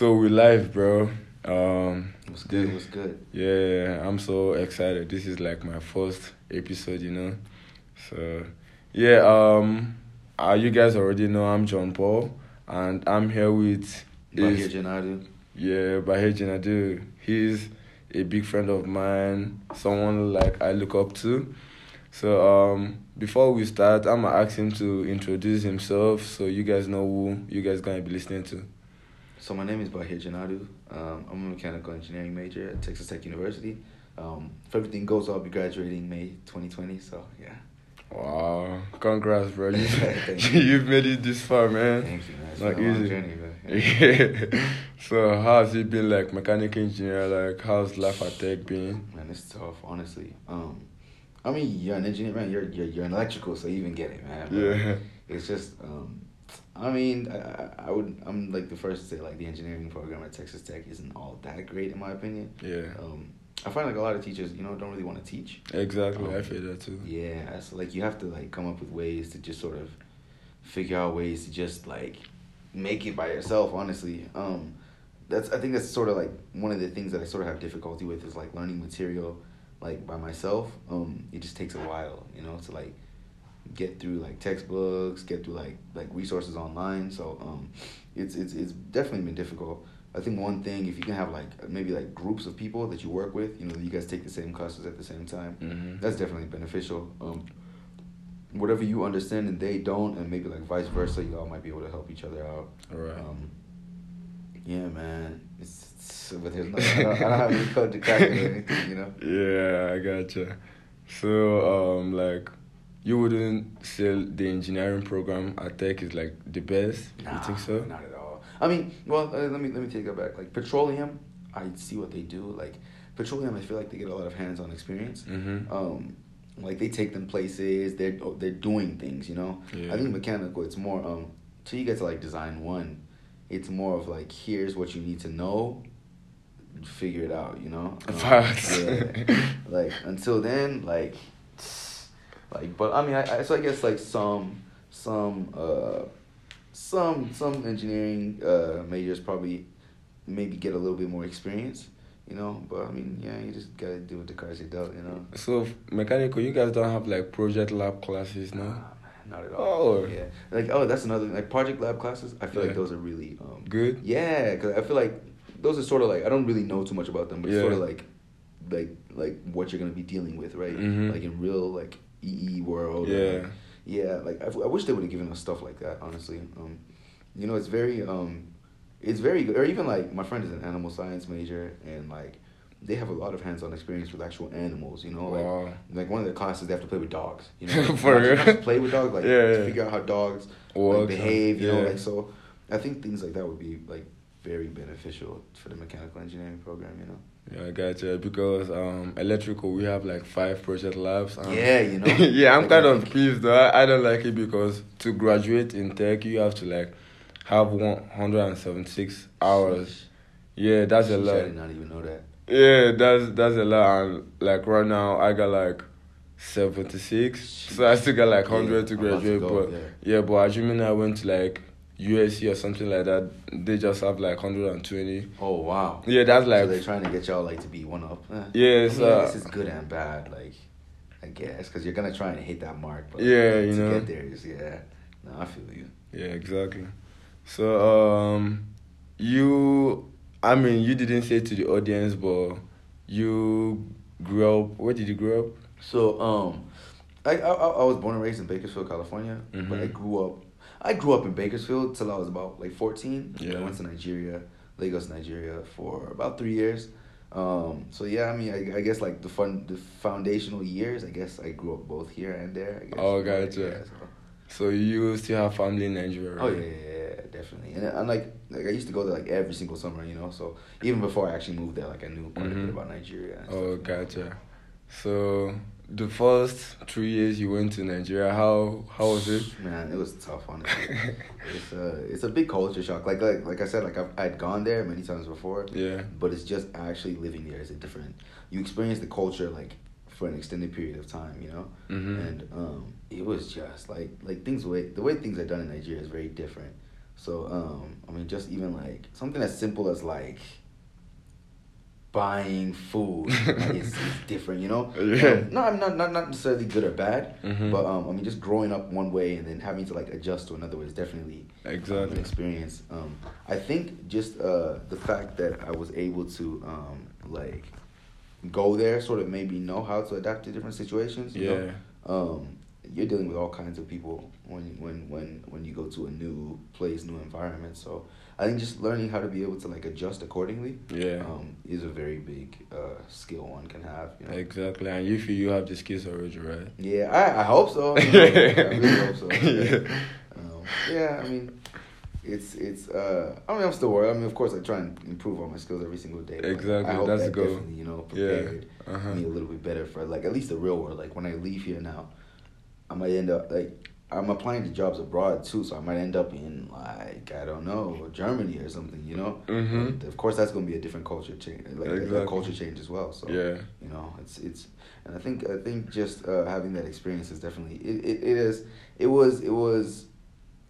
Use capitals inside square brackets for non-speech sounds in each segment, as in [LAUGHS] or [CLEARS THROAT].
So we live, bro. Um, was good. Was good. yeah, I'm so excited. This is like my first episode, you know. So, yeah. Um, uh, you guys already know I'm John Paul, and I'm here with Bahir Janadu. yeah Bahir Jinadu. He's a big friend of mine, someone like I look up to. So um, before we start, I'm gonna ask him to introduce himself, so you guys know who you guys gonna be listening to. So my name is Bahir Jinadu. Um, I'm a mechanical engineering major at Texas Tech University. Um, if everything goes well, I'll be graduating May 2020. So yeah. Wow, congrats, bro. [LAUGHS] You, [LAUGHS] you've made it this far, man. Thank you, man. It's Not been a long easy. journey, man. Yeah. [LAUGHS] so, how's it been like mechanical engineer? Like, how's life at Tech been? Man, it's tough, honestly. Um, I mean, you're an engineer, man. You're you're, you're an electrical, so you even get it, man. But Yeah. It's just, um, I mean, I, I- I would, I'm like the first to say, like the engineering program at Texas Tech isn't all that great in my opinion. Yeah. Um, I find like a lot of teachers, you know, don't really want to teach. Exactly. I Um, feel that too. Yeah, so like you have to like come up with ways to just sort of figure out ways to just like make it by yourself. Honestly, um, that's I think that's sort of like one of the things that I sort of have difficulty with is like learning material like by myself. Um, it just takes a while, you know, to like get through like textbooks, get through like like resources online. So um, it's it's it's definitely been difficult. I think one thing if you can have like maybe like groups of people that you work with, you know, you guys take the same classes at the same time hmm that's definitely beneficial. Um, whatever you understand and they don't, and maybe like vice versa, you all might be able to help each other out. Right. Um, yeah, man. It's, it's but there's [LAUGHS] no, I, don't, I don't have any code to crack or anything, you know. Yeah, I gotcha. So, um, like, you wouldn't say the engineering program at Tech is like the best? you think so? Not at all. I mean, well, uh, let me let me take that back. Like petroleum, I see what they do. Like petroleum, I feel like they get a lot of hands-on experience. Mm-hmm. um like they take them places they're they're doing things you know Yeah. i think mechanical it's more um till you get to like design one it's more of like here's what you need to know figure it out you know [LAUGHS] Um, yeah. like until then like like but i mean I, I so i guess like some some uh some some engineering uh majors probably maybe get a little bit more experience you know but i mean yeah you just gotta do with the cards are dealt you know So, mechanical, you guys don't have like project lab classes, no? Man, not at all. Oh. Yeah, like oh, that's another thing. Like project lab classes, I feel Yeah. like those are really um, Good? Yeah, because I feel like those are sort of like I don't really know too much about them, but it's Yeah. sort of like like like what you're gonna be dealing with, right? Mhm. Like in real like EE world. Yeah. like- yeah. Like I, I wish they would have given us stuff like that. Honestly, um, you know, it's very um, it's very good. Or even like my friend is an animal science major, and like they have a lot of hands-on experience with actual animals. You know, like Wow. like one of their classes they have to play with dogs. You [LAUGHS] know, For real? play with dogs, like Yeah, to yeah. figure out how dogs like, behave. You know, like so. I think things like that would be like very beneficial for the mechanical engineering program. You know. Yeah, I gotcha. Because um, electrical, we have like five project labs. and- Yeah, you know. [LAUGHS] yeah, I'm Like, kind I of pissed though. I, I don't like it because to graduate in tech, you have to like have 176 hours. Yeah, that's a Sheesh, I lot. did not even know that. Yeah, that's that's a lot. And like right now, I got like 76, so I still got like 100 to Yeah, to graduate. go but there. yeah, but assuming I went to like USC or something like that, they just have like 120. Oh wow. Yeah, that's so like they're trying to get y'all like to be one up. Eh. Yeah, I mean, uh, this is good and bad. Like, I guess because you're gonna try and hit that mark. But Yeah, to you know. get there is yeah. No, I feel you. Yeah, exactly. So, um, you, I mean, you didn't say to the audience, but you grew up. Where did you grow up? So um, I I, I was born and raised in Bakersfield, California, but I Mhm. grew up. I grew up in Bakersfield till I was about like fourteen. Yeah. I went to Nigeria, Lagos, Nigeria, for about three years. Um, so yeah, I mean, I, I guess like the fun, the foundational years. I guess I grew up both here and there. I guess. Oh, gotcha. yeah, so- So you still have family in Nigeria? Oh right? yeah, yeah, yeah, definitely. And I'm like, like I used to go there like every single summer, you know. So even before I actually moved there, like I knew quite a Mhm. bit about Nigeria. Oh, stuff, you know, gotcha. So the first three years you went to Nigeria, how how was it? [SIGHS] Man, it was tough, honestly. it's a it's a big culture shock. Like like like I said, like I've I'd gone there many times before, Yeah. but it's just actually living there is a different. You experience the culture like for an extended period of time, you know. Mhm. And um, it was just like like things way the way things are done in Nigeria is very different. So um, I mean, just even like something as simple as like buying food [LAUGHS] like, it's, it's different, you know. [LAUGHS] Yeah. Um, no, I'm not not not necessarily good or bad, Mhm. but um, I mean, just growing up one way and then having to like adjust to another way is definitely um, an Exactly. experience. Um, I think just uh, the fact that I was able to um, like go there sort of made me know how to adapt to different situations. You Yeah. Know? Um, you're dealing with all kinds of people when when when when you go to a new place, new environment. So I think just learning how to be able to like adjust accordingly. Yeah. Um, is a very big uh, skill one can have. You know? Exactly, and you feel you have the skills already, right? Yeah, I, I hope so. [LAUGHS] I really hope so. [LAUGHS] Yeah. Um, yeah, I mean, it's it's. Uh, I mean, I'm still worried. I mean, of course, I try and improve on my skills every single day. Exactly, I hope that's that the definitely, you know, Yeah. prepared Uh-huh. me a little bit better for like at least the real world. Like when I leave here now, I might end up like I'm applying to jobs abroad too, so I might end up in like I don't know Germany or something. You know. Mhm. Of course, that's gonna be a different culture change, like a- a culture change as well. So Yeah. you know it's it's and i think i think just uh, having that experience is definitely it, it, it is it was it was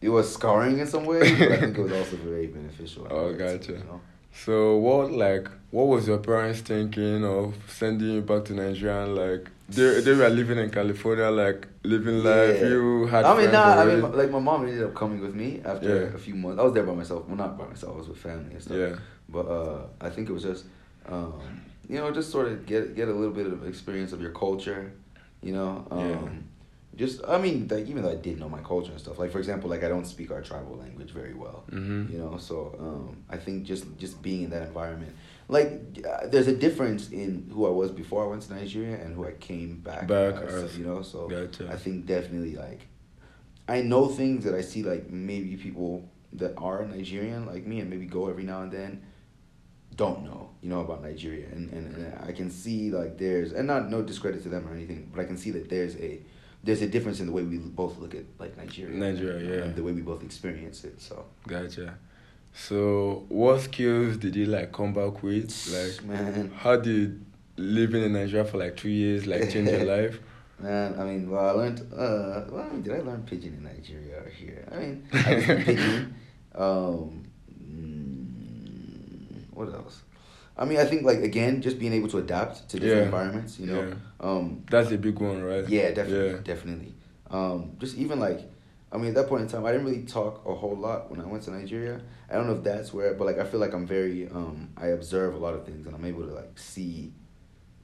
it was scarring in some way, but i think it was also [LAUGHS] very beneficial Oh, gotcha. you know? So what like what was your parents thinking of sending you back to Nigeria? And, like they they were living in California, like living life. Yeah. You had. i mean nah, i mean like my mom ended up coming with me after Yeah. a few months i was there by myself well not by myself i was with family and stuff Yeah. but uh i think it was just um you know just sort of get get a little bit of experience of your culture you know um Yeah. just i mean like even though i did know my culture and stuff like for example like i don't speak our tribal language very well Mhm. you know so um i think just just being in that environment like uh, there's a difference in who i was before i went to nigeria and who i came back, Back as, you know so Gotcha. i think definitely like i know things that i see like maybe people that are nigerian like me and maybe go every now and then don't know you know about nigeria and, and, and i can see like there's and not no discredit to them or anything but i can see that there's a there's a difference in the way we both look at like nigeria Nigeria, yeah. and the way we both experience it so Gotcha. So what skills did you like come back with? Like man how did living in Nigeria for like two years like change your [LAUGHS] life? Man, I mean, well, I learned. Uh, well, I mean, did I learn pidgin in Nigeria or here? I mean, I speak [LAUGHS] pidgin. Um, mm, what else? I mean, I think like again, just being able to adapt to different Yeah. environments. You know. Yeah. Um, That's a big one, right? yeah, definitely, Yeah. definitely. Um, just even like, I mean, at that point in time, I didn't really talk a whole lot when I went to Nigeria. I don't know if that's where, but like, I feel like I'm very, um, I observe a lot of things, and I'm able to like see,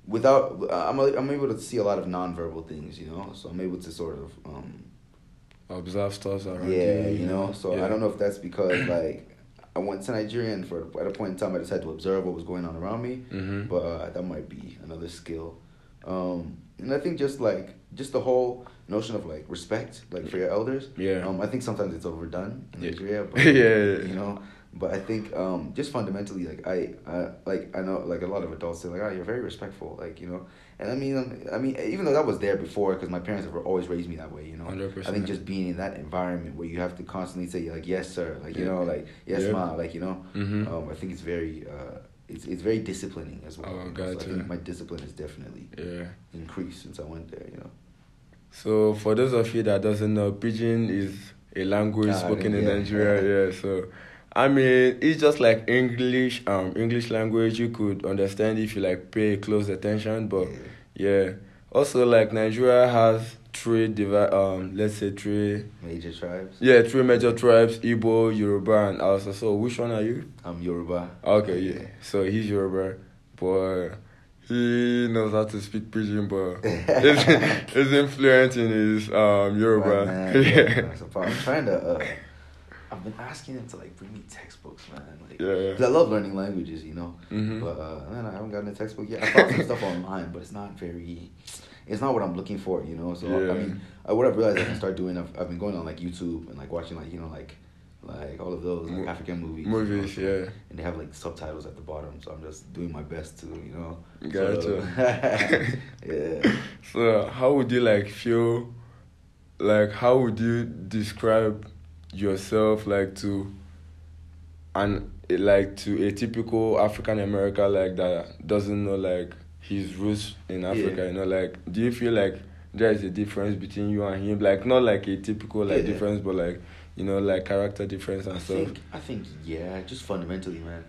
without, I'm I'm able to see a lot of nonverbal things, you know. So I'm able to sort of, um, Observe stuff around yeah, you. you know. So Yeah. I don't know if that's because like I went to Nigeria, and for at a point in time, I just had to observe what was going on around me Mhm. but uh, that might be another skill. Um, and I think just like just the whole notion of like respect, like for your elders. Yeah. Um, I think sometimes it's overdone in Yeah. Nigeria. [LAUGHS] But, Yeah. You know, but I think um, just fundamentally, like I, I, like I know like a lot of adults say like, oh, you're very respectful, like you know. And I mean, um, I mean, even though that was there before, because my parents have always raised me that way, you know. 100%. I think just being in that environment where you have to constantly say like, yes, sir, like you Yeah. know, like yes, Yeah. ma, like you know. Mhm. Um, I think it's very, uh, it's it's very disciplining as well. Oh, you know, so I think my discipline has definitely Yeah. increased since I went there. You know. So for those of you that doesn't know, pidgin is a language Ah, spoken in. Nigeria. Yeah. [LAUGHS] So I mean, it's just like English. Um, English language you could understand if you like pay close attention. But yeah, also like Nigeria has three divi- um let's say three Major tribes. yeah three major tribes: Igbo, Yoruba, and Hausa. So which one are you? I'm Yoruba. Okay, yeah. So he's Yoruba, but he knows how to speak pidgin, but is is influent in his um Yoruba. Right, man. yeah. [LAUGHS] Yeah, that's a problem. I'm trying to. Uh, I've been asking him to like bring me textbooks, man. Like, Yeah. 'cause I love learning languages, you know. Mhm. But uh, man, I haven't gotten a textbook yet. I found some stuff [LAUGHS] online, but it's not very. It's not what I'm looking for, you know. So Yeah. I mean, I, what I've realized I can start doing. I've, I've been going on like YouTube and like watching like you know like like all of those like Mo- African movies. you know, so- yeah. And they have like subtitles at the bottom, so I'm just doing my best to you know. Gotcha. of- [LAUGHS] yeah. [LAUGHS] So how would you like feel? Like how would you describe yourself like to and like to a typical African American like that doesn't know like his roots in Africa? Yeah. You know, like do you feel like there is a difference between you and him? Like not like a typical like Yeah. difference, but like you know, like character difference and I stuff. think I think yeah, just fundamentally, man.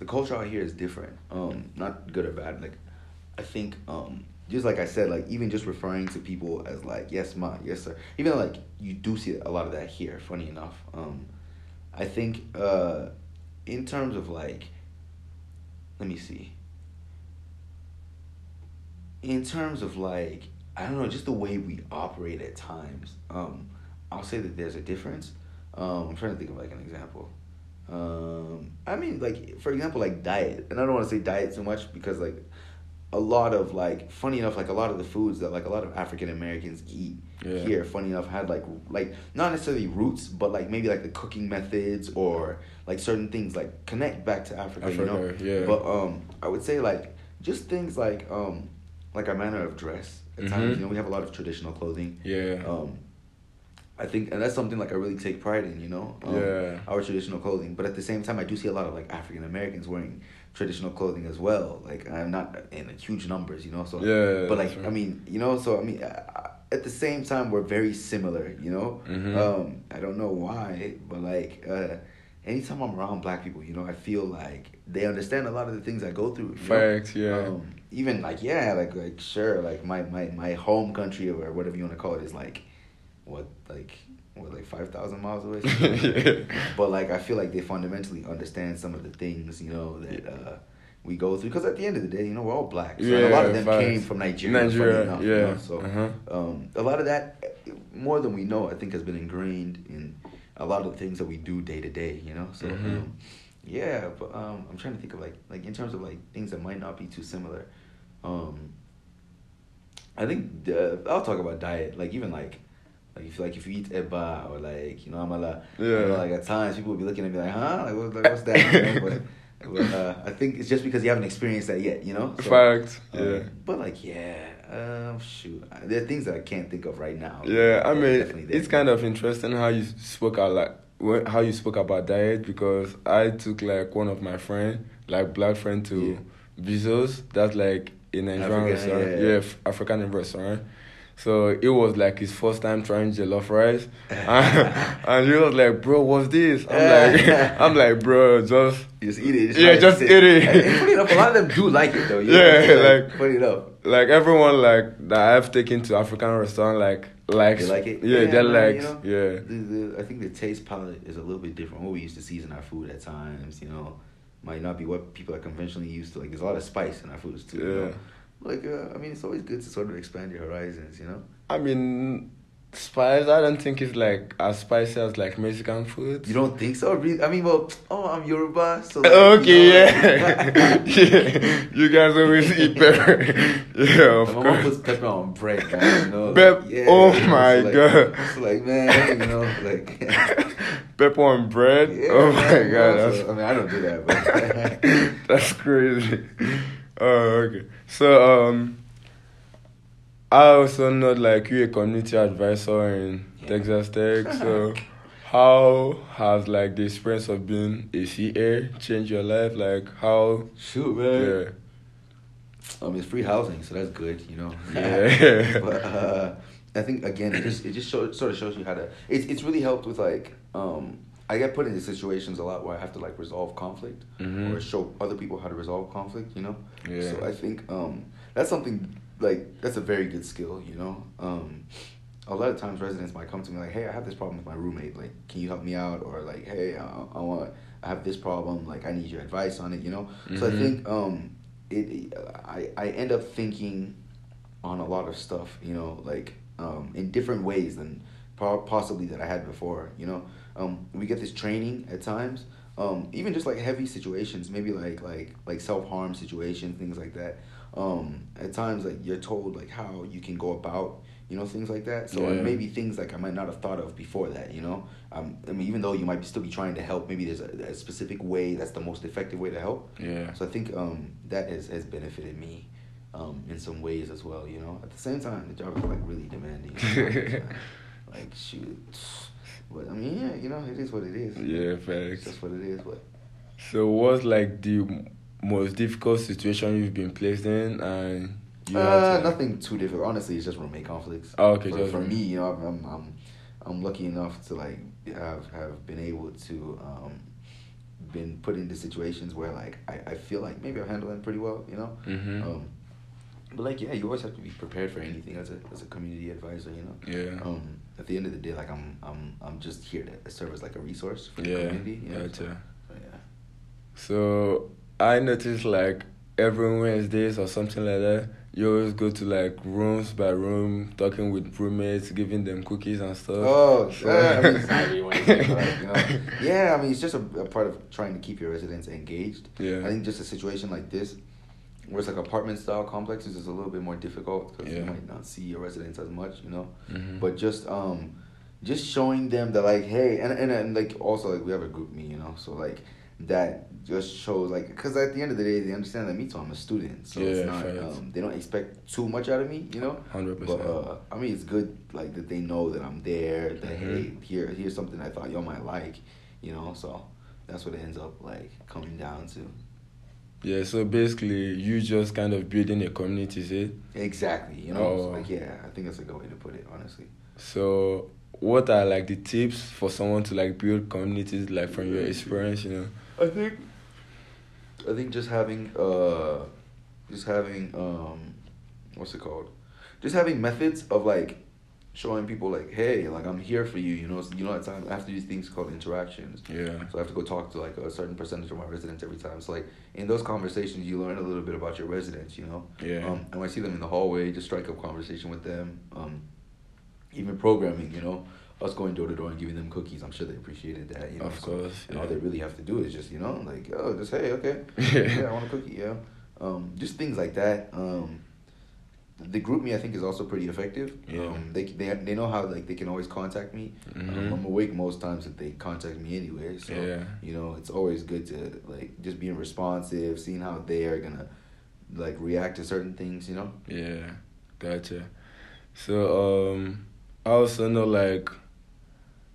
The culture out here is different. Um, not good or bad. Like, I think um, just like I said, like even just referring to people as like yes ma, yes sir. Even like you do see a lot of that here. Funny enough, um, I think uh, in terms of like, let me see. In terms of like, I don't know, just the way we operate at times. Um, I'll say that there's a difference. Um, I'm trying to think of like an example. Um, I mean, like for example, like diet, and I don't want to say diet too much because like a lot of like funny enough, like a lot of the foods that like a lot of African Americans eat Yeah. here, funny enough, had like like not necessarily roots, but like maybe like the cooking methods or like certain things like connect back to Africa, you know. Yeah. But um, I would say like just things like um, like our manner of dress. At times, Mhm. you know, we have a lot of traditional clothing. Yeah. Um, I think, and that's something like I really take pride in, you know. Um, Yeah. Our traditional clothing, but at the same time, I do see a lot of like African Americans wearing traditional clothing as well. Like I'm not in huge numbers, you know. So Yeah, but like right. I mean, you know, so I mean, uh, at the same time, we're very similar, you know. Mhm. Um, I don't know why, but like. uh Anytime I'm around black people, you know, I feel like they understand a lot of the things I go through. you know? Facts, yeah. Um, even like yeah, like like sure, like my my my home country or whatever you want to call it is like, what like what like five thousand miles away. [LAUGHS] Yeah. But like I feel like they fundamentally understand some of the things you know that uh, we go through because at the end of the day, you know, we're all black. So and a lot of them came from Nigeria. Nigeria, enough, yeah. You know? So Uh-huh. um, a lot of that, more than we know, I think has been ingrained in a lot of the things that we do day to day. You know, so. Mhm. Um, yeah, but um, I'm trying to think of like like in terms of like things that might not be too similar. Um, I think the, I'll talk about diet. Like even like like if like if you eat eba or like you know amala. you Yeah. know, like at times people will be looking at me like, huh? Like, what, like what's that? But, but uh, I think it's just because you haven't experienced that yet. You know. So, Facts, um, yeah. But like yeah, um, shoot, there are things that I can't think of right now. Yeah, I mean, it's kind of interesting how you spoke out like how you spoke about diet because I took like one of my friend, like black friend, to Bezos. That's like a Nigerian restaurant, yeah. yeah, f- African restaurant. So it was like his first time trying jollof rice, [LAUGHS] [LAUGHS] and he was like, "Bro, what's this?" I'm like, [LAUGHS] "I'm like, bro, just just eat it. Yeah, just sit. eat it. And funny enough, a lot of them do like it though. you know? Yeah, It's like- funny enough. like everyone like that I've taken to African restaurant like likes They like it. Yeah, they man, like you know, yeah. The, the, I think the taste palette is a little bit different. What we used to season our food at times, you know, might not be what people are conventionally used to. Like, there's a lot of spice in our foods too. You know? Yeah. Like, uh, I mean, it's always good to sort of expand your horizons, you know. I mean, spice. I don't think it's like as spicy as like Mexican food. You don't think so? Really? I mean, well, oh, I'm Yoruba, so. Like, [LAUGHS] Okay, you know, yeah. [LAUGHS] yeah. You guys always eat [LAUGHS] pepper. yeah, of My mom course. puts pepper on bread, guys. You know, Pep- like, oh it's my like- God. It's like man, you know, like. pepper on bread. Yeah, oh my man, god, I mean, I don't do that, but that's crazy. Oh, okay. So, um, I also know like you a community advisor in Yeah. Texas Tech. [LAUGHS] So, how has like the experience of being a CA changed your life? Like how? shoot, man. Yeah. Um, it's free housing, so that's good, you know. [LAUGHS] Yeah. but uh, I think again, it just it just show, sort of shows you how to. It's it's really helped with like um. I get put into situations a lot where I have to like resolve conflict Mhm. or show other people how to resolve conflict. You know. Yeah. So I think um that's something like that's a very good skill. You know. Um, a lot of times residents might come to me like, "Hey, I have this problem with my roommate. Like, can you help me out?" Or like, "Hey, I, I want I have this problem. Like, I need your advice on it." You know. So I Mhm. think um it I I end up thinking on a lot of stuff. You know, like um in different ways than possibly that I had before. You know. Um, we get this training at times. Um, even just like heavy situations, maybe like like like self harm situations, things like that. Um, at times, like you're told like how you can go about, you know, things like that. So Yeah. maybe things like I might not have thought of before that. You know, um, I mean, even though you might be still be trying to help, maybe there's a, a specific way that's the most effective way to help. Yeah. So I think um, that has, has benefited me um, in some ways as well. You know, at the same time, the job is like really demanding. you [LAUGHS] know? like shoot, but I mean, yeah, you know, it is what it is. Yeah, facts. just what it is. But So, what's like the most difficult situation you've been placed in, and you uh, to, nothing too difficult. Honestly, it's just roommate conflicts. Oh, okay, For, for me, you know, I'm, I'm, I'm lucky enough to like have have been able to um, been put into situations where like I, I feel like maybe I'm handling pretty well, you know. Mhm. Um, but like yeah, you always have to be prepared for anything as a as a community advisor, you know. Yeah. Um, at the end of the day, like I'm I'm I'm just here to serve as like a resource for the Yeah, community. Know? gotcha. So, so, yeah. So I noticed like every Wednesdays or something like that, you always go to like rooms by room, talking with roommates, giving them cookies and stuff. Oh, So- yeah, I mean, it's Wednesday, but, like, you know, [LAUGHS] yeah, I mean, it's just a, a part of trying to keep your residents engaged. Yeah. I think just a situation like this, where it's like apartment style complexes, is a little bit more difficult because you might not see your residents as much, you know. Mhm. But just um, just showing them that like, hey, and, and and like also like we have a GroupMe, you know, so like that just shows like because at the end of the day they understand that me too I'm a student, so Yeah, it's not facts. um, they don't expect too much out of me, you know. 100%. But uh, I mean, it's good like that they know that I'm there. That Mhm. hey, here here's something I thought y'all might like, you know. So that's what it ends up like coming down to. Yeah, so basically you just kind of building a community, see? Exactly, you know. So, Oh. like yeah, I think that's a good way to put it, honestly. So what are like the tips for someone to like build communities like from your experience, you know? I think I think just having uh just having um what's it called? Just having methods of like showing people like, hey, like I'm here for you, you know, you know at times I have to do things called interactions. Yeah. So I have to go talk to like a certain percentage of my residents every time. So like in those conversations you learn a little bit about your residents, you know. Yeah. Um and when I see them in the hallway, just strike up conversation with them. Um even programming, you know, us going door to door and giving them cookies, I'm sure they appreciated that, you know. Of so- course, And all they really have to do is just, you know, like, oh, just hey, okay. Yeah. [LAUGHS] yeah, I want a cookie, yeah. Um, just things like that. Um, the GroupMe I think is also pretty effective. Yeah. Um, they they they know how like they can always contact me. Um, Mhm. I'm awake most times that they contact me anyway. So Yeah. you know it's always good to like just being responsive, seeing how they are gonna like react to certain things. You know. Yeah, gotcha. So um, I also know like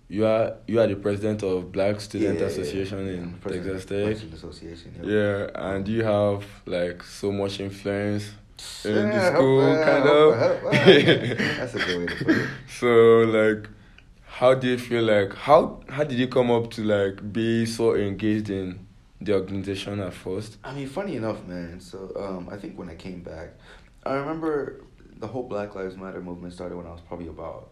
you are you are the president of Black Student Yeah, yeah, Association yeah. in Texas of Tech. Black Student Association. yeah. Yeah, and you have like so much influence in Yeah, the school, kind of. [LAUGHS] That's a good way to put it. So like, how do you feel like how how did you come up to like be so engaged in the organization at first? I mean, funny enough, man. So, um, I think when I came back, I remember the whole Black Lives Matter movement started when I was probably about,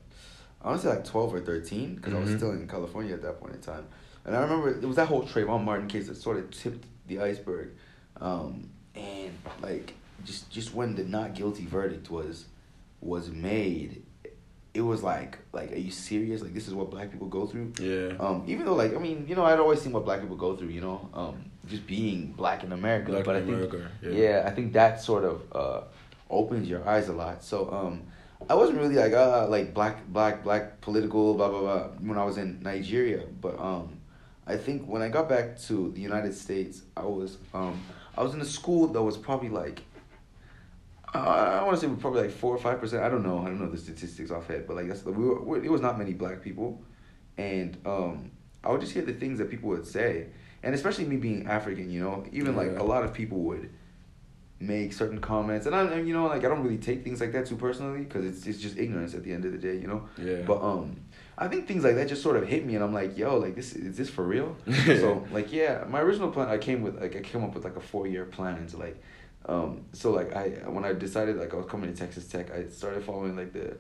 I want to say like twelve or thirteen, because I was Mhm. still in California at that point in time. And I remember it was that whole Trayvon Martin case that sort of tipped the iceberg, um, and like just just when the not guilty verdict was was made, it was like like are you serious? Like this is what black people go through. Yeah. Um, even though, like, I mean, you know, I'd always seen what black people go through, you know, um, just being black in America. Black but in I think, America, yeah. yeah. I think that sort of uh, opens your eyes a lot. So, um, I wasn't really like, uh, like black, black, black political, blah blah blah, when I was in Nigeria. But um, I think when I got back to the United States, I was, um, I was in a school that was probably like uh, I want to say we're probably like four or five percent. I don't know. I don't know the statistics off head, but like that's we were, we it was not many black people, and um, I would just hear the things that people would say, and especially me being African, you know, even like a lot of people would make certain comments, and I, and, you know, like I don't really take things like that too personally because it's it's just ignorance at the end of the day, you know. Yeah. But um, I think things like that just sort of hit me, and I'm like, yo, like this is this for real? [LAUGHS] so like yeah, my original plan I came with like I came up with like a four year plan to like, um, so like I when I decided like I was coming to Texas Tech, I started following like the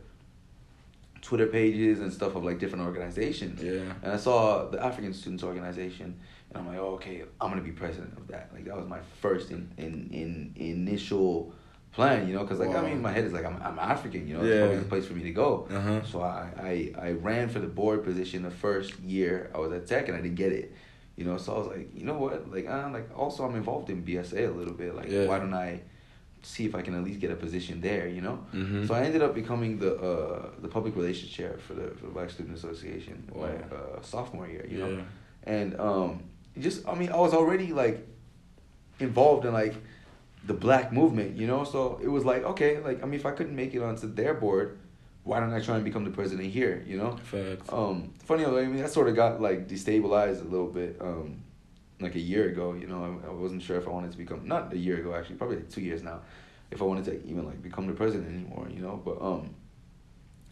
Twitter pages and stuff of like different organizations. Yeah. And I saw the African Students Organization, and I'm like, oh, okay, I'm gonna be president of that. Like that was my first in in, in initial plan, you know, because like Wow. I mean, my head is like I'm I'm African, you know, Yeah. it's probably the place for me to go. Uh-huh. So I, I I ran for the board position the first year I was at Tech, and I didn't get it. You know, so I was like, you know what? Like, uh, like also I'm involved in BSA a little bit. Like, Yeah. why don't I see if I can at least get a position there? You know. Mhm. So I ended up becoming the uh, the public relations chair for the for the Black Student Association Wow. my uh, sophomore year. You know, and um, just I mean I was already like involved in like the black movement. You know, so it was like okay, like I mean if I couldn't make it onto their board, why don't I try and become the president here? You know. Facts. Um, funny, enough, I mean, I sort of got like destabilized a little bit. Um, like a year ago, you know, I, I wasn't sure if I wanted to become not a year ago actually, probably like two years now, if I wanted to even like become the president anymore, you know. But um,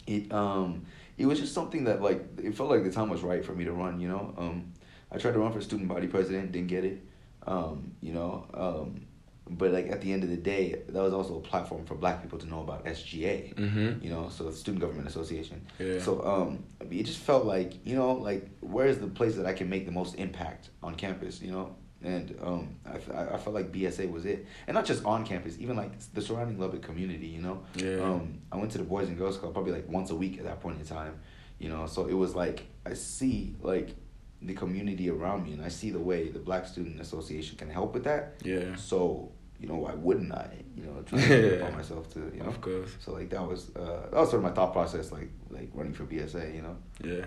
it um, it was just something that like it felt like the time was right for me to run. You know, um, I tried to run for student body president, didn't get it. Um, you know, um, but like at the end of the day, that was also a platform for Black people to know about SGA. Mhm. You know, so the Student Government Association. Yeah. So um, it just felt like you know, like where's the place that I can make the most impact on campus? You know, and um, I, I felt like BSA was it, and not just on campus, even like the surrounding Lubbock community. You know. Yeah. Um, I went to the Boys and Girls Club probably like once a week at that point in time. You know, so it was like I see like the community around me, and I see the way the Black Student Association can help with that. Yeah. So you know, why wouldn't I? You know, try [LAUGHS] to Yeah. myself to you know. Of course. So like that was uh, that was sort of my thought process, like like running for BSA. You know. Yeah.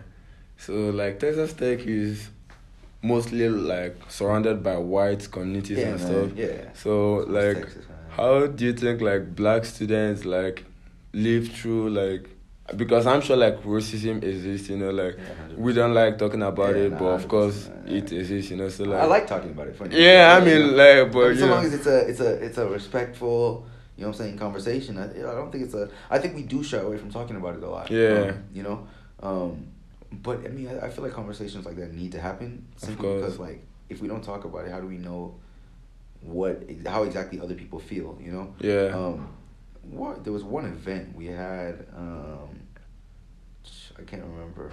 So like Texas Tech is mostly like surrounded by white communities Yeah, and man. stuff. Yeah. So It's like Texas, how do you think like black students like live through like because I'm sure like racism exists, you know, like Yeah, we don't like talking about Yeah, it, nah, but of course 100%, yeah. it exists, you know. So like I like talking about it. Funny. Yeah, I mean, like, but I mean, so you long as it's a it's a it's a respectful, you know, what I'm saying conversation. I, I don't think it's a. I think we do shy away from talking about it a lot. Yeah. Um, you know, um, but I mean, I, I feel like conversations like that need to happen simply because, like, if we don't talk about it, how do we know what how exactly other people feel? You know. Yeah. Um, what there was one event we had. Um, I can't remember.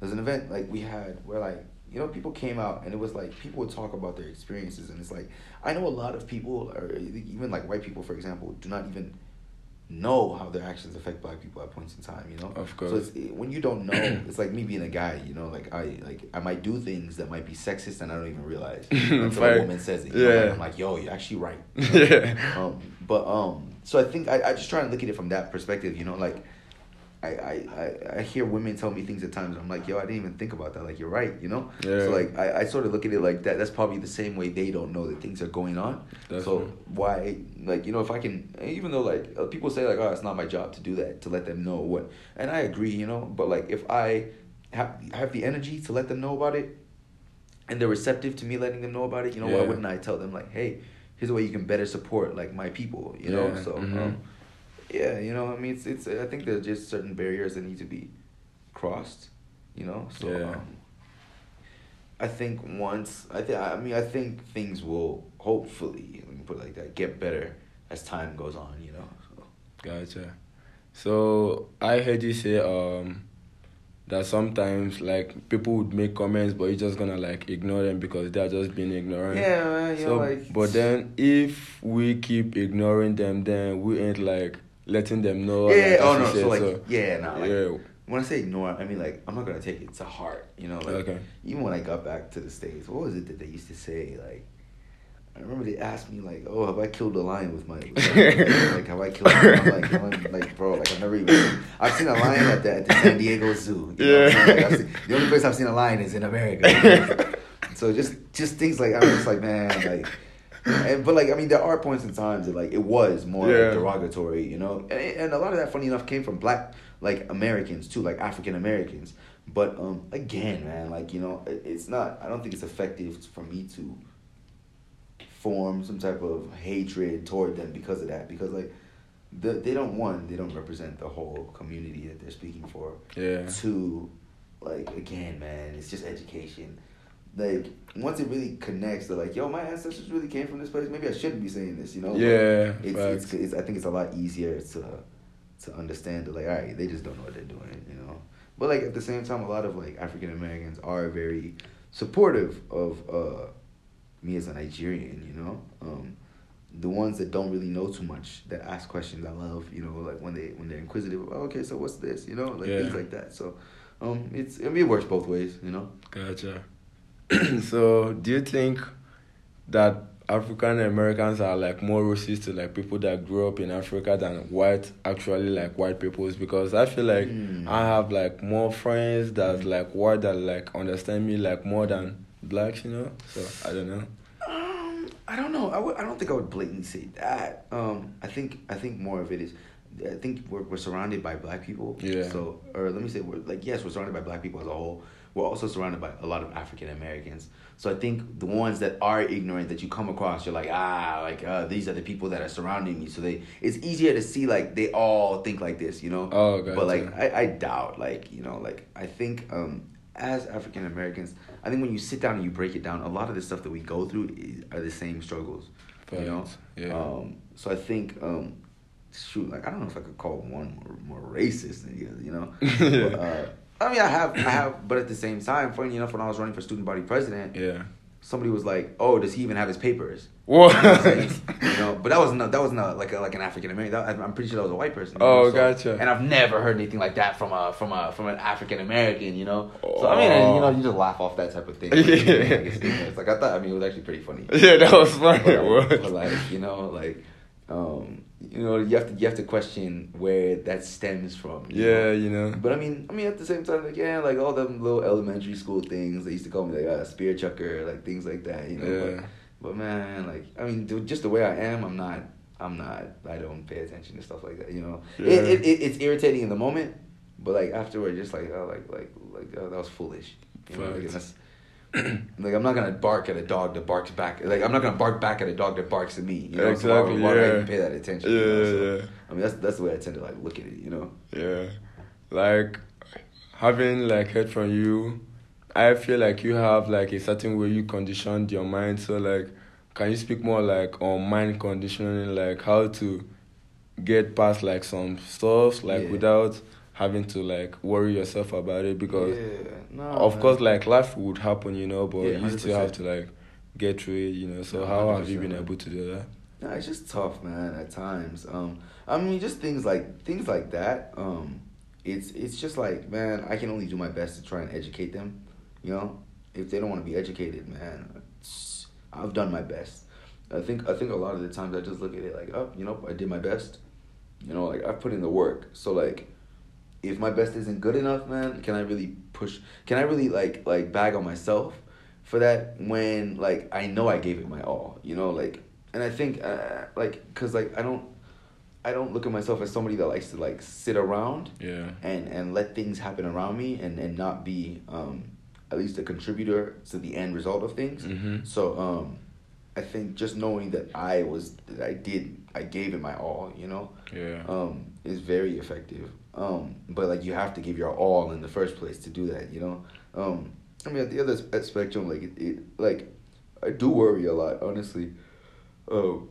There's an event like we had where like you know people came out and it was like people would talk about their experiences and it's like I know a lot of people or even like white people for example do not even know how their actions affect black people at points in time you know Of so course. it's, it, when you don't know it's like me being a guy you know like I like I might do things that might be sexist and I don't even realize [LAUGHS] until a woman says it you know, Yeah. and I'm like yo you're actually right [LAUGHS] yeah. um, but um, so I think I, I just try and look at it from that perspective. You know, like I, I, I, I hear women tell me things at times. I'm like, yo, I didn't even think about that. Like you're right. You know. Yeah. So like I, I sort of look at it like that. That's probably the same way they don't know that things are going on. So why like you know if I can even though like uh, people say like oh it's not my job to do that to let them know what and I agree you know but like if I have have the energy to let them know about it and they're receptive to me letting them know about it, you know, why wouldn't I tell them like, hey, here's a way you can better support like my people, you know? Yeah, So mhm. um, yeah, you know, I mean, it's it's. I think there's just certain barriers that need to be crossed, you know. So Yeah. um, I think once I think I mean I think things will hopefully let me put it like that get better as time goes on, you know. So. Gotcha. So I heard you say um that sometimes like people would make comments but you're just gonna like ignore them because they're just being ignorant. Yeah, you so like but then if we keep ignoring them then we ain't like letting them know yeah, oh, like, oh no, said, so like yeah, nah, like yeah. when I say ignore, I mean like I'm not gonna take it to heart, you know. Like Okay. even when I got back to the states, what was it that they used to say? Like I remember they asked me like, "Oh, have I killed a lion with my with [LAUGHS] like have I killed?" I'm like, I'm like, bro, like I've never even I've seen a lion at the, at the San Diego Zoo. You know Yeah. Like, seen, the only place I've seen a lion is in America. [LAUGHS] so just just things like I'm just like man like. And, but like I mean, there are points in times that like it was more Yeah. like, derogatory, you know, and, and a lot of that, funny enough, came from black like Americans too, like African Americans. But um, again, man, like you know, it, it's not. I don't think it's effective for me to form some type of hatred toward them because of that. Because like, the, they don't one, they don't represent the whole community that they're speaking for. Yeah. Two, like again, man, it's just education. Like once it really connects, they're like, yo, my ancestors really came from this place. Maybe I shouldn't be saying this, you know? Yeah, It's, it's, it's I think it's a lot easier to to understand that like, all right, they just don't know what they're doing, you know. But like at the same time, a lot of like African Americans are very supportive of uh me as a Nigerian, you know. Um, the ones that don't really know too much that ask questions, I love, you know, like when they when they're inquisitive. Oh, okay, so what's this? You know, like Yeah. things like that. So, um, it's I mean it works both ways, you know. Gotcha. [CLEARS THROAT] so do you think that African Americans are like more racist to like people that grew up in Africa than white actually like white peoples? Because I feel like Mm. I have like more friends that like white that like understand me like more than blacks, you know? So I don't know. Um, I don't know. I would. I don't think I would blatantly say that. Um, I think. I think more of it is. I think we're, we're surrounded by black people. Yeah. So, or let me say, we're like yes, we're surrounded by black people as a whole, we're also surrounded by a lot of African Americans. So I think the ones that are ignorant that you come across, you're like, ah, like uh, these are the people that are surrounding me. So they, it's easier to see like they all think like this, you know. Oh, gotcha. But like I, I doubt, like you know, like I think um, as African Americans, I think when you sit down and you break it down, a lot of the stuff that we go through is, are the same struggles. You know. Yeah. Um, so I think um, shoot, like I don't know if I could call one more, more racist than the other, you know. Yeah. [LAUGHS] But, uh, I mean, I have, I have, but at the same time, funny enough, when I was running for student body president, Yeah. Somebody was like, "Oh, does he even have his papers?" What? You know, what I'm saying? You know, but that was not that was not like a, like an African American. I'm pretty sure that was a white person. you Oh, know, so- gotcha. And I've never heard anything like that from a from a from an African American. You know, so I mean, you know, you just laugh off that type of thing. [LAUGHS] Yeah. It's like I thought. I mean, it was actually pretty funny. yeah, that was funny. But, but, like, you know, like, um, you know, you have to you have to question where that stems from. you Yeah, know? you know. But I mean, I mean, at the same time, like, yeah, like all them little elementary school things. They used to call me like a spear chucker, like things like that. You know. Yeah. But, but man, like, I mean, dude, just the way I am, I'm not. I'm not. I don't pay attention to stuff like that. You know. Yeah. It, it, it it's irritating in the moment, but like afterward, just like oh, like like like oh, that was foolish. You know, like, that's, [CLEARS THROAT] like I'm not gonna bark at a dog that barks back. Like I'm not gonna bark back at a dog that barks at me. You know, so why, Exactly, why I yeah. pay that attention? Yeah, you know? yeah, So, yeah. I mean, that's that's the way I tend to like look at it. You know. Yeah. Like having like heard from you, I feel like you have like a certain way you conditioned your mind. So like can you speak more like on mind conditioning, like how to get past like some stuff like Yeah. without having to like worry yourself about it because yeah, no, of man. course like life would happen, you know, but Yeah, you still have to like get through it, you know. So No, how have you been able to do that? No, it's just tough, man. At times, um, I mean, just things like things like that. Um, it's it's just like, man, I can only do my best to try and educate them. You know, if they don't want to be educated, man, I've done my best. I think I think a lot of the times I just look at it like, oh, you know, I did my best. You know, like I put in the work. So like, if my best isn't good enough, man, can I really push? Can I really like like bag on myself for that when like I know I gave it my all? You know, like, and I think uh, like because like I don't I don't look at myself as somebody that likes to like sit around Yeah. and and let things happen around me and and not be um at least a contributor to the end result of things. Mhm. So um I think just knowing that I was that I did I gave it my all, you know, Yeah. um, is very effective. Um, but like you have to give your all in the first place to do that, you know. Um, I mean, at the other s- spectrum, like it, it like I do worry a lot, honestly. Um,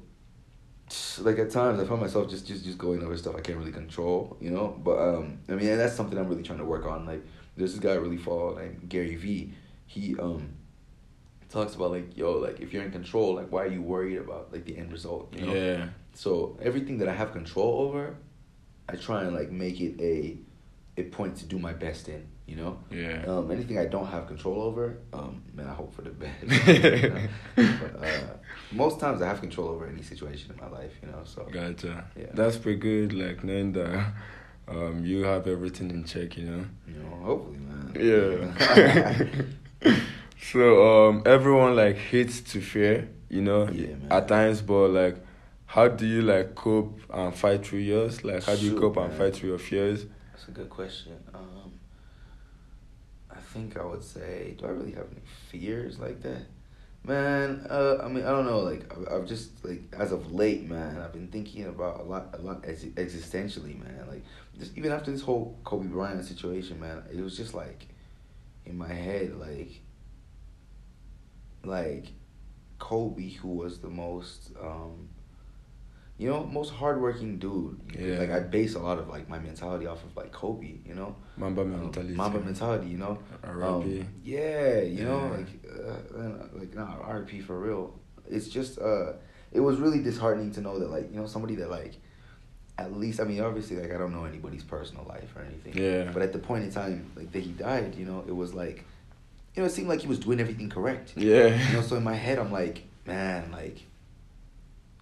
like at times I find myself just just just going over stuff I can't really control, you know. But um, I mean, and that's something I'm really trying to work on. Like, there's this guy I really follow named Gary V. He um talks about like yo like if you're in control like why are you worried about like the end result you know Yeah. so everything that I have control over, I try and like make it a a point to do my best in. You know. Yeah. Um, anything I don't have control over, um, man, I hope for the [LAUGHS] best. you know? but, uh, most times I have control over any situation in my life. You know. So. Gotcha. Yeah. That's pretty good, like knowing that um you have everything in check, you know. You know. Hopefully, man. Yeah. [LAUGHS] [LAUGHS] so um everyone like hates to fear, you know, Yeah, man. at times, but like how do you like cope and fight through yours? Like how do you cope and fight through your fears? That's a good question. Um, I think I would say, do I really have any fears like that? Man, uh, I mean, I don't know. Like, I've, I've just like as of late, man, I've been thinking about a lot, a lot ex- existentially, man. Like, just even after this whole Kobe Bryant situation, man, it was just like in my head, like, like Kobe, who was the most, um, you know, most hardworking dude. Yeah. Like, I base a lot of like my mentality off of like Kobe, you know. Mamba Um, mentality. Mamba mentality, you know. R.I.P.. Um, yeah, you know, like, uh, like, nah, RP for real. It's just, uh, it was really disheartening to know that, like, you know, somebody that, like, at least, I mean, obviously, like, I don't know anybody's personal life or anything. Yeah. But at the point in time, like, that he died, you know, it was like, you know, it seemed like he was doing everything correct. Yeah. You know, so in my head, I'm like, man, like,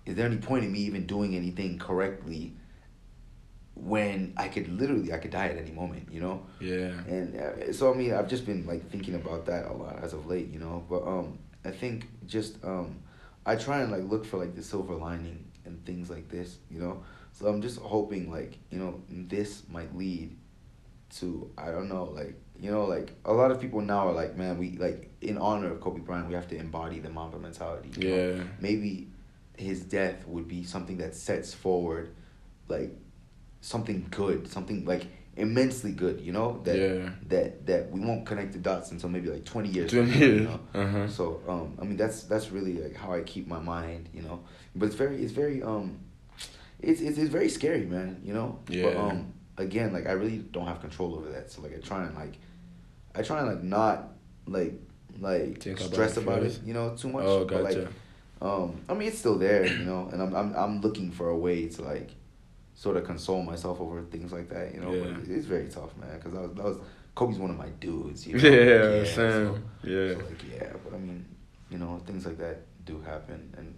is there any point in me even doing anything correctly when I could literally, I could die at any moment, you know? Yeah. And uh, so I mean, I've just been like thinking about that a lot as of late, you know. But um, I think just um, I try and like look for like the silver lining and things like this, you know. So I'm just hoping like you know this might lead to I don't know like you know like a lot of people now are like man we like in honor of Kobe Bryant we have to embody the Mamba mentality. you know? Yeah. Maybe his death would be something that sets forward like something good, something like immensely good, you know? That Yeah. that that we won't connect the dots until maybe like twenty years. 20 now, years. You know? Uh-huh. So um I mean that's that's really like how I keep my mind, you know. But it's very it's very um it's it's, it's very scary, man, you know? But Yeah. um again, like I really don't have control over that. So like I try and like I try and like not like like Think stress it about it, you know, too much. Oh, But, gotcha. like, um, I mean, it's still there, you know, and I'm I'm I'm looking for a way to like, sort of console myself over things like that, you know. Yeah. But it's very tough, man, because that was that was Kobe's one of my dudes, you [LAUGHS] know. Yeah, so- same. Yeah. So like yeah, but I mean, you know, things like that do happen, and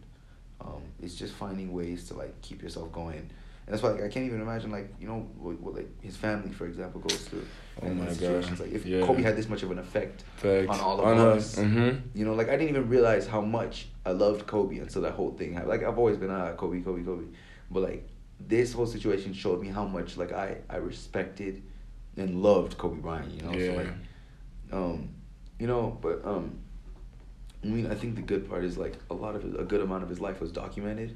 um, it's just finding ways to like keep yourself going. And that's why like, I can't even imagine like you know what, what like his family for example goes through. Oh in my God. situations. Like if Yeah. Kobe had this much of an effect Facts. on all of On us. us. Mhm. You know, like I didn't even realize how much I loved Kobe until that whole thing happened. Like I've always been ah Kobe, Kobe, Kobe, but like this whole situation showed me how much like I I respected and loved Kobe Bryant. You know, Yeah. so like, um, you know, but um, I mean, I think the good part is like a lot of his, a good amount of his life was documented.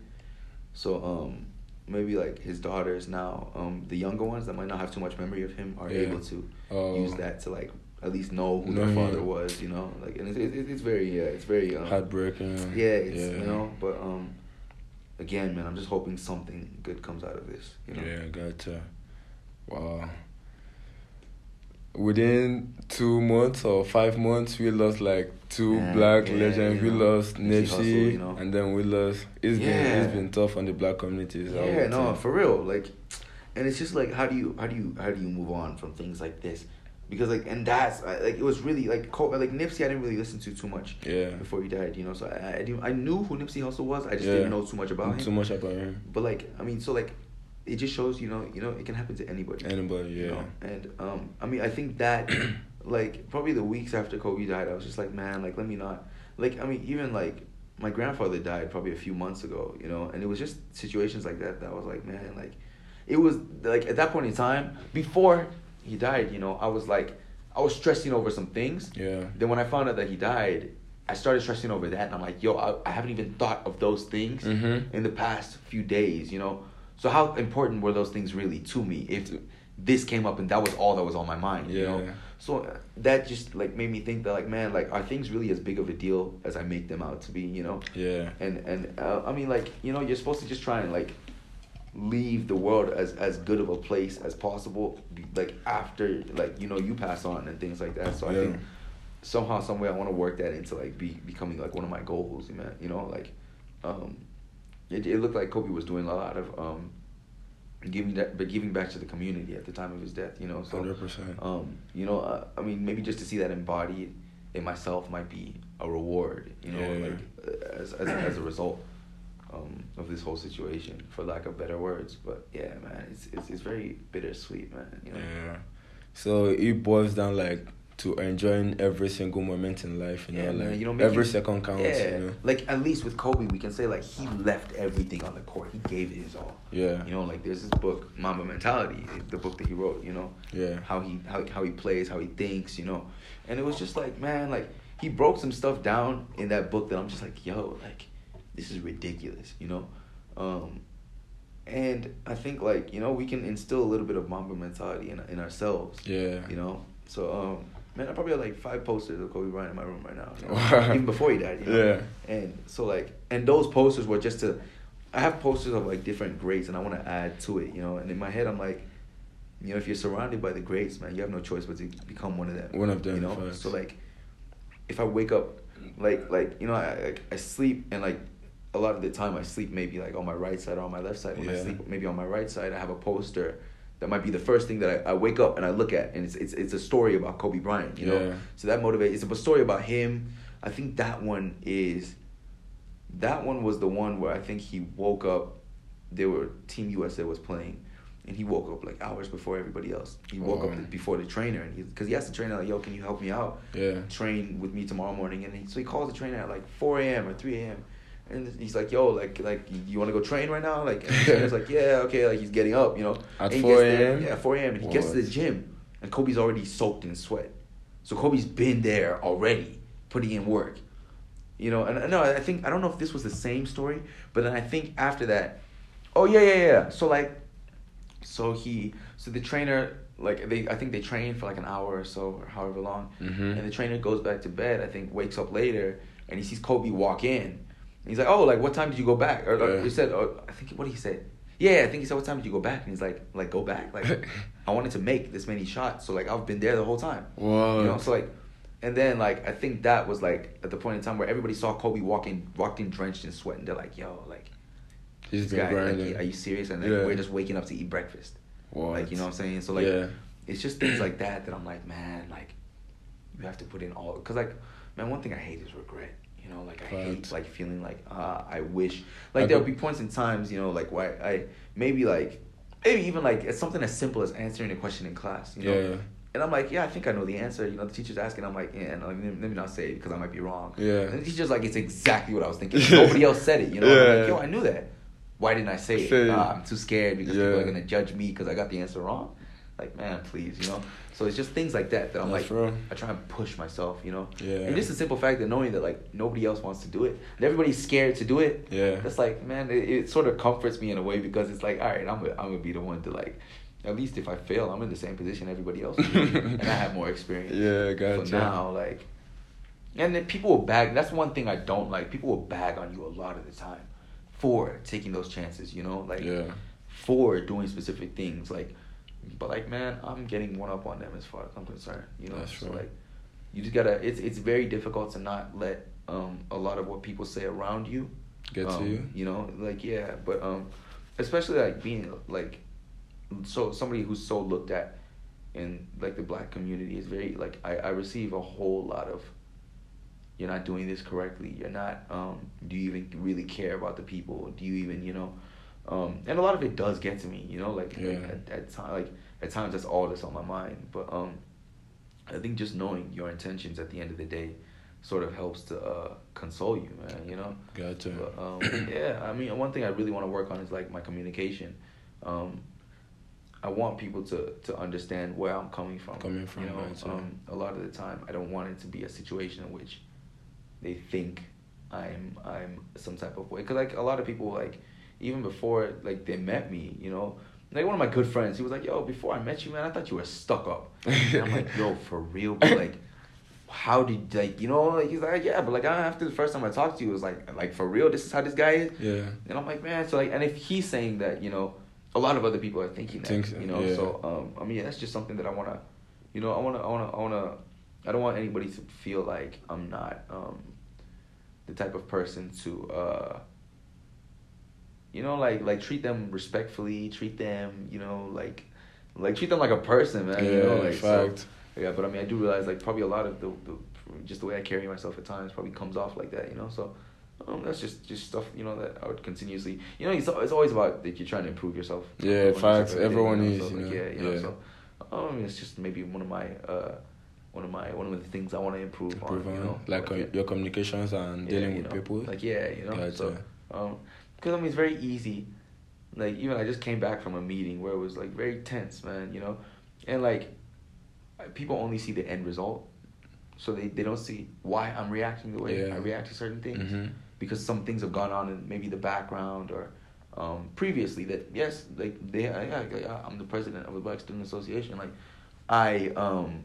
So um, maybe like his daughters now, um, the younger ones that might not have too much memory of him are Yeah. able to Oh. use that to like at least know who their him. father was. You know, like and it's it's, it's very yeah, it's very um, Heartbreaking. yeah, it's yeah. you know, but um, again, man, I'm just hoping something good comes out of this. You know. Yeah, gotcha. Wow. Within two months or five months, we lost like two Yeah, black yeah, legends. We know, lost Nipsey you know. and then we lost. It's been it's been tough on the black communities. Yeah, no, say. for real. Like, and it's just like, how do you, how do you, how do you move on from things like this? Because like, and that's like, it was really like, Col- like Nipsey, I didn't really listen to too much. Yeah. Before he died, you know, so I, I didn't, I knew who Nipsey Hussle was. I just Yeah. didn't know too much about him. Too much about him. But like, I mean, so like, it just shows, you know, you know, it can happen to anybody. Anybody, you yeah. know? And um, I mean, I think that, [CLEARS THROAT] like, probably the weeks after Kobe died, I was just like, man, like, let me not, like, I mean, even like, my grandfather died probably a few months ago, you know, and it was just situations like that that I was like, man, like, it was like at that point in time before he died, you know, I was like, I was stressing over some things. Yeah. Then when I found out that he died, I started stressing over that, and I'm like, yo, I, I haven't even thought of those things Mhm. in the past few days, you know. So how important were those things really to me if this came up and that was all that was on my mind, you know? Yeah. So uh, that just like made me think that like, man, like are things really as big of a deal as I make them out to be, you know? Yeah. And and uh, I mean like you know you're supposed to just try and like leave the world as as good of a place as possible, like after like you know you pass on and things like that. So I Yeah. think somehow some way I want to work that into like be becoming like one of my goals, man. You know like um it, it looked like Kobe was doing a lot of um giving that but giving back to the community at the time of his death, you know. So 100%. um you know uh, I mean maybe just to see that embodied in myself might be a reward, you know, Yeah. like uh, as as as a result um of this whole situation for lack of better words. But yeah, man, it's it's it's very bittersweet, man, you know. Yeah. So it boils down like to enjoying every single moment in life, you know, Yeah, like man, you know, every making- second counts, Yeah, you know. like at least with Kobe, we can say like he left everything on the court. He gave it his all. Yeah. You know, like there's this book, Mamba Mentality, the book that he wrote. You know, Yeah. how he how how he plays, how he thinks. You know, and it was just like man, like he broke some stuff down in that book that I'm just like, yo, like this is ridiculous. You know, um, and I think like you know we can instill a little bit of Mamba mentality in in ourselves. Yeah. You know, so um, man, I probably have like five posters of Kobe Bryant in my room right now. you know, [LAUGHS] Even before he died. You know? Yeah. And so like, and those posters were just to, I have posters of like different greats, and I want to add to it. You know, and in my head, I'm like, you know, if you're surrounded by the greats, man, you have no choice but to become one of them. One of them, You know, facts. so like, if I wake up, like like you know, I I, I sleep and like. A lot of the time, I sleep maybe like on my right side or on my left side. When I sleep, maybe on my right side, I have a poster that might be the first thing that I, I wake up and I look at, and it's it's it's a story about Kobe Bryant, you know. Yeah. So that motivates. It's a story about him. I think that one is. That one was the one where I think he woke up. There were Team USA was playing, and he woke up like hours before everybody else. He oh, woke Oh. up before the trainer, and he because he asked the trainer like, "Yo, can you help me out? Yeah. Train with me tomorrow morning." And he, so he calls the trainer at like four a.m. or three a.m. And he's like, "Yo, like, like, you want to go train right now?" Like, and [LAUGHS] the like, "Yeah, okay." Like he's getting up, you know. At And 4 a.m.? Yeah, four a.m. And he gets to the gym, and Kobe's already soaked in sweat. So Kobe's been there already, putting in work. You know, and no, I think I don't know if this was the same story, but then I think after that, oh yeah, yeah, yeah. So like, so he, so the trainer, like they, I think they train for like an hour or so, or however long, Mhm. and the trainer goes back to bed. I think wakes up later, and he sees Kobe walk in. He's like, oh, like what time did you go back? Or, or Yeah. he said, oh, I think what did he say? Yeah, I think he said, what time did you go back? And he's like, like go back, like [LAUGHS] I wanted to make this many shots, so like I've been there the whole time. Wow. You know, so like, and then like I think that was like at the point in time where everybody saw Kobe walking, walked in drenched in sweat, and they're like, "Yo, like He's this guy, like, are you serious?" And like, Yeah. we're just waking up to eat breakfast. What? Like you know what I'm saying? So like, Yeah. it's just things like that that I'm like, man, like you have to put in all because like, man, one thing I hate is regret. You know, like I hate like feeling like uh, I wish I like there'll be points in times you know like why I maybe like maybe even like it's something as simple as answering a question in class. You know. Yeah. And I'm like, yeah, I think I know the answer. You know, the teacher's asking. I'm like, yeah, and like, let me not say it because I might be wrong. Yeah. And the teacher's like, it's exactly what I was thinking. [LAUGHS] Nobody else said it. You know. I'm like, yo, I knew that. Why didn't I say it? Say it. "Ah, I'm too scared because people are gonna judge me because I got the answer wrong. Like, man, please, you know. So it's just things like that that I'm That's like, real. I try and push myself, you know. Yeah. And just the simple fact that knowing that like nobody else wants to do it, and everybody's scared to do it. Yeah. It's like, man, it, it sort of comforts me in a way because it's like, all right, I'm gonna, I'm gonna be the one to like. At least if I fail, I'm in the same position everybody else is, and I have more experience. [LAUGHS] Yeah, gotcha. So now, like, and then people will bag. That's one thing I don't like. People will bag on you a lot of the time for taking those chances. You know, like Yeah. for doing specific things. Like, but like, man, I'm getting one up on them as far as I'm concerned. You know, That's so true. like, you just gotta. It's it's very difficult to not let um a lot of what people say around you Get to um, you. You know, like yeah, but um, especially like being like, so somebody who's so looked at in like the black community is very like I I receive a whole lot of. You're not doing this correctly. You're not. Um, do you even really care about the people? Do you even you know? Um, and a lot of it does get to me. You know, like, like Yeah. at, at time like at times that's all that's on my mind. But um, I think just knowing your intentions at the end of the day sort of helps to uh, console you, man. You know. Gotcha. But, um, [CLEARS THROAT] yeah, I mean, one thing I really want to work on is like my communication. Um, I want people to to understand where I'm coming from. Coming from, you know, right, um, a lot of the time, I don't want it to be a situation in which they think I'm I'm some type of way. Cause like a lot of people like even before like they met me, you know. Like one of my good friends, he was like, "Yo, before I met you, man, I thought you were stuck up." And I'm like, "Yo, [LAUGHS] for real?" But like, how did like you know? Like he's like, "Yeah," but like after the first time I talked to you, it was like, like for real, this is how this guy is. Yeah. And I'm like, man, so like, and if he's saying that, you know, a lot of other people are thinking that, Think you know. yeah. So um, I mean, that's just something that I wanna, you know, I wanna, I wanna, I wanna, I don't want anybody to feel like I'm not um, the type of person to, uh, you know, like like treat them respectfully, treat them, you know, like, like treat them like a person, man. you know, Yeah, like so- fact. yeah, but I mean, I do realize like probably a lot of the, the just the way I carry myself at times probably comes off like that, you know. So um, that's just just stuff you know that I would continuously, you know, it's, it's always about that you're trying to improve yourself. Yeah, facts. yourself every day, Everyone you is, So, you like, yeah, you know. yeah. So um, it's just maybe one of my uh, one of my one of the things I want to improve, Improve on, you know, like yeah. uh, your communications and Yeah, dealing with know, people. Like yeah, you know. Gotcha. So, um, because I mean, it's very easy. Like even I just came back from a meeting where it was like very tense, man. You know, and like people only see the end result, so they, they don't see why I'm reacting the way Yeah. I react to certain things Mhm. because some things have gone on in maybe the background or um, previously that yes like they yeah, yeah, I'm the president of the Black Student Association like I um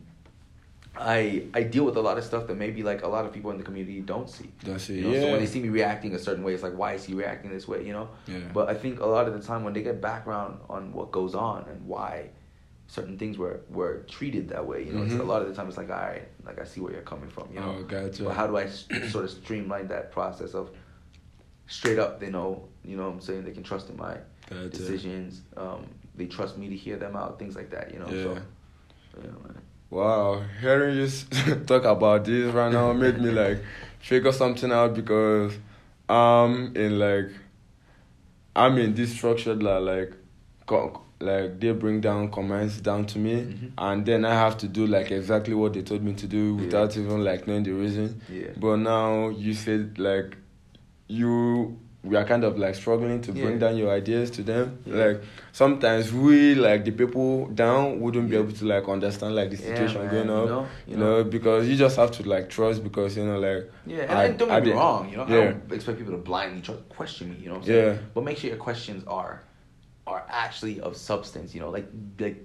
I I deal with a lot of stuff that maybe like a lot of people in the community don't see. Don't see, You know? So when they see me reacting a certain way, it's like why is he reacting this way? You know. Yeah. But I think a lot of the time when they get background on what goes on and why certain things were were treated that way, you know, it's, Mhm. a lot of the time it's like all right, like I see where you're coming from. You know. Oh, gotcha. But how do I sort of streamline that process of straight up? They know, you know, what I'm saying they can trust in my Gotcha. decisions. Um, they trust me to hear them out, things like that. You know. So, Yeah. yeah, man. wow, hearing you [LAUGHS] talk about this right now made me like figure something out because I'm in like I'm in this structured like like like they bring down commands down to me mm-hmm. and then I have to do like exactly what they told me to do without yeah. even like knowing the reason. Yeah. But now you said like you we are kind of like struggling to bring Yeah. down your ideas to them. Yeah. Like sometimes we like the people down wouldn't be able to like understand like the situation man, going you know, You you know, because you just have to like trust because you know like Yeah, and, I- and don't I get me did- wrong, you know, yeah. I don't expect people to blindly try to question me, you know what I'm saying? Yeah. But make sure your questions are are actually of substance, you know, like like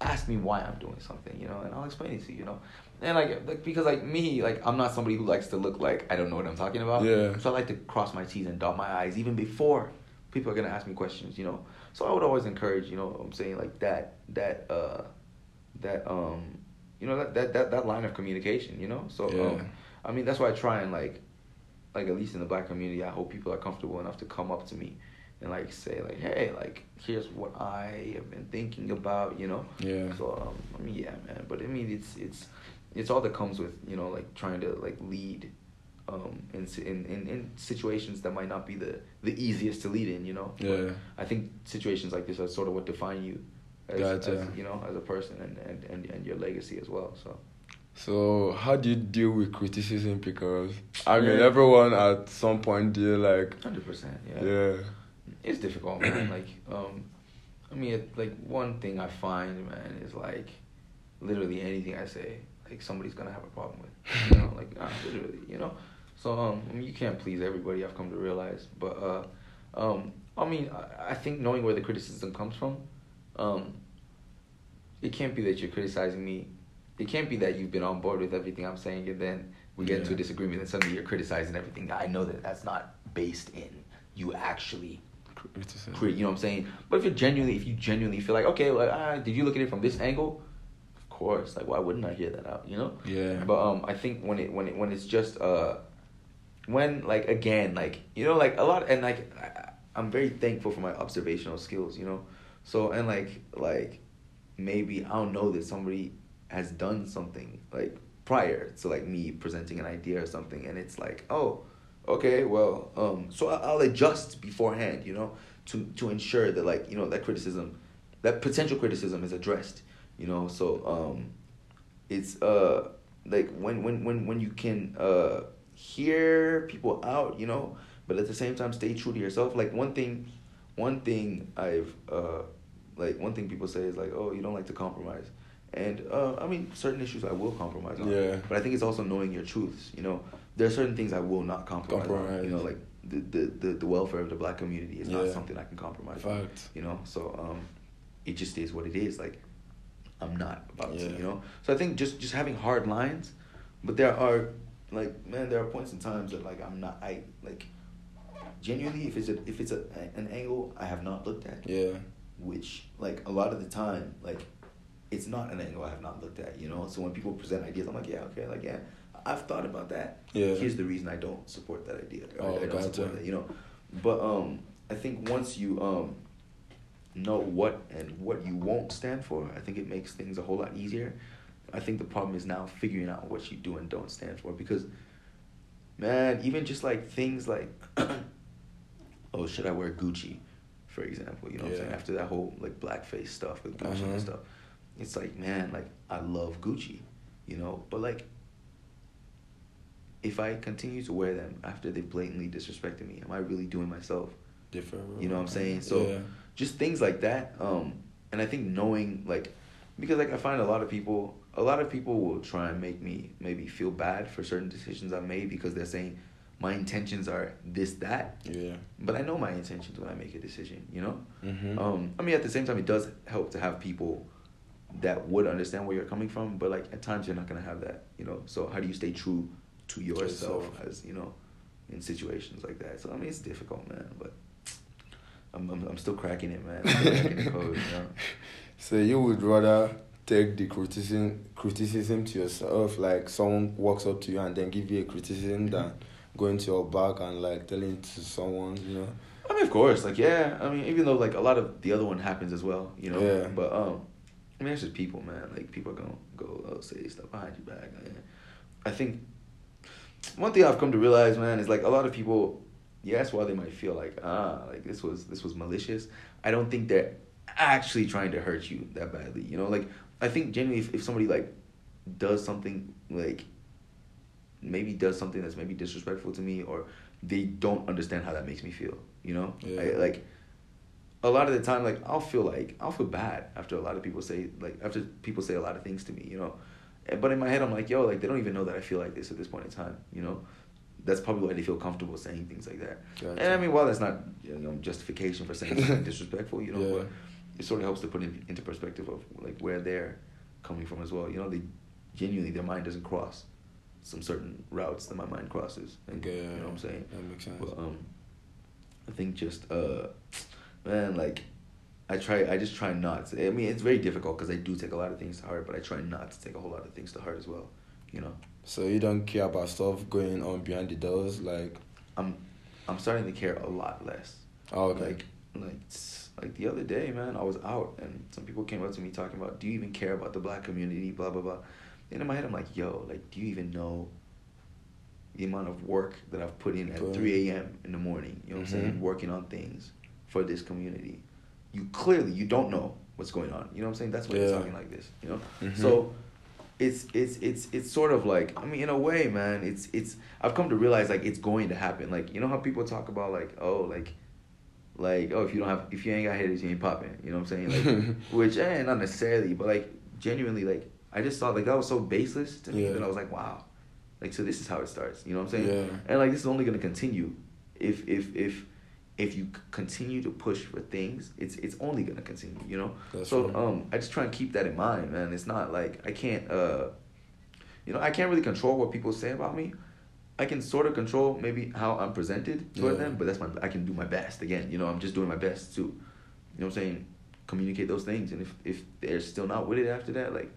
ask me why I'm doing something, you know, and I'll explain it to you, you know. And like, like because like me, like I'm not somebody who likes to look like I don't know what I'm talking about. Yeah. So I like to cross my T's and dot my I's even before people are gonna ask me questions, you know. So I would always encourage, you know, I'm saying like that that uh that um you know that that that, that line of communication, you know. So Yeah. um I mean that's why I try and like like at least in the black community, I hope people are comfortable enough to come up to me and like say like, hey, like here's what I have been thinking about, you know. Yeah. So um, I mean, yeah, man. But I mean, it's it's it's all that comes with you know like trying to like lead. Um, in, in, in, in situations that might not be the, the easiest to lead in, you know. But Yeah. I think situations like this are sort of what define you, as, Gotcha. as you know, as a person and, and, and, and your legacy as well. So. So how do you deal with criticism? Because I mean, Yeah. everyone at some point deal like Hundred percent, yeah. yeah, It's difficult, man. like, um, I mean, it, like one thing I find, man, is like, literally anything I say, like somebody's gonna have a problem with. You know, like nah, literally, you know. So um, I mean, you can't please everybody. I've come to realize, but uh, um, I mean, I, I think knowing where the criticism comes from, um, it can't be that you're criticizing me. It can't be that you've been on board with everything I'm saying, and then we get into a disagreement, and suddenly you're criticizing everything. I know that that's not based in you actually criticism. You know what I'm saying? But if you're genuinely, if you genuinely feel like, okay, like, ah, did you look at it from this angle? Course. Like, why wouldn't I hear that out? You know? Yeah. But um, I think when it when it when it's just uh, when like again like you know like a lot and like I, I'm very thankful for my observational skills. You know, so and like like maybe I don't know that somebody has done something like prior to like me presenting an idea or something, and it's like oh okay, well, um, so I'll adjust beforehand, you know, to to ensure that like you know that criticism, that potential criticism is addressed, you know. So um, it's uh like when when when when you can uh hear people out, you know, but at the same time stay true to yourself. Like one thing, one thing I've uh like one thing people say is like, oh, you don't like to compromise. And uh, I mean, certain issues I will compromise on. Yeah. But I think it's also knowing your truths. You know, there are certain things I will not compromise, on. Compromise. You know, like the, the, the, the welfare of the black community is not something I can compromise. on, Fact. You know, so um, it just is what it is. Like, I'm not about to. You know, so I think just just having hard lines, but there are like man, there are points and times that like I'm not. I like genuinely if it's a if it's a an angle I have not looked at Yeah. which like a lot of the time like it's not an angle I have not looked at, you know. So when people present ideas, I'm like, yeah, okay, like yeah, I've thought about that. Yeah. Here's the reason I don't support that idea. Oh, I don't gotcha. support that, you know. But um, I think once you um know what and what you won't stand for, I think it makes things a whole lot easier. I think the problem is now figuring out what you do and don't stand for because, man, even just like things like, [CLEARS THROAT] oh, should I wear Gucci, for example? You know what I'm saying? After that whole like blackface stuff with Gucci Uh-huh. and stuff, it's like, man, like I love Gucci, you know, but like. If I continue to wear them after they blatantly disrespected me, am I really doing myself Different. you know what I'm saying? So Yeah. Just things like that. Um, and I think knowing like because like I find a lot of people a lot of people will try and make me maybe feel bad for certain decisions I made because they're saying my intentions are this that. Yeah. But I know my intentions when I make a decision, you know? Mhm. Um, I mean at the same time it does help to have people that would understand where you're coming from, but like at times you're not gonna have that, you know. So how do you stay true to yourself Yourself. as, you know, in situations like that? So I mean it's difficult, man, but I'm I'm, I'm still cracking it, man. Cracking the code, you know. So you would rather take the criticism criticism to yourself, like someone walks up to you and then give you a criticism than going to your back and like telling it to someone, you know. I mean, of course, like yeah. I mean, even though like a lot of the other one happens as well, you know. Yeah. But um, I mean, it's just people, man. Like people are gonna go oh, say stuff behind your back. I think one thing I've come to realize, man, is like a lot of people. Yes, while they might feel like ah, like this was this was malicious, I don't think they're actually trying to hurt you that badly. You know, like I think genuinely, if, if somebody like does something like maybe does something that's maybe disrespectful to me or they don't understand how that makes me feel. You know, Yeah. I, like a lot of the time, like I'll feel like I'll feel bad after a lot of people say like after people say a lot of things to me. You know, but in my head, I'm like, yo, like they don't even know that I feel like this at this point in time. You know, that's probably why they feel comfortable saying things like that. Gotcha. And I mean, while that's not you know justification for saying something [LAUGHS] disrespectful, you know, Yeah. but it sort of helps to put it into perspective of like where they're coming from as well. You know, they genuinely their mind doesn't cross some certain routes that my mind crosses. And, Okay, you know what I'm saying? That makes sense. But um, I think just uh, man, like I try. I just try not. To, I mean, it's very difficult because I do take a lot of things to heart, but I try not to take a whole lot of things to heart as well. You know, so you don't care about stuff going on behind the doors, like I'm I'm starting to care a lot less. oh, okay. Like like like the other day, man, I was out and some people came up to me talking about, do you even care about the black community? Blah blah blah. And in my head, I'm like, yo, like, do you even know the amount of work that I've put in at in. 3 a.m. in the morning? You know what I'm saying? Mhm. Working on things for this community. You clearly you don't know what's going on. You know what I'm saying? That's why you're talking like this. You know. Mhm. So it's it's it's it's sort of like I mean in a way, man. It's it's I've come to realize like it's going to happen. Like you know how people talk about like oh like like oh if you don't have if you ain't got haters you ain't popping. You know what I'm saying? Like [LAUGHS] which eh, not necessarily, but like genuinely like I just thought like that was so baseless to me Yeah. that I was like wow, like so this is how it starts. You know what I'm saying? Yeah. And like this is only gonna continue if if if if you continue to push for things, it's it's only gonna continue, you know. That's so right. um, I just try and keep that in mind, man. It's not like I can't uh, you know, I can't really control what people say about me. I can sort of control maybe how I'm presented toward Yeah. them, but that's my I can do my best. Again, you know, I'm just doing my best to, you know, what I'm saying, communicate those things. And if if they're still not with it after that, like,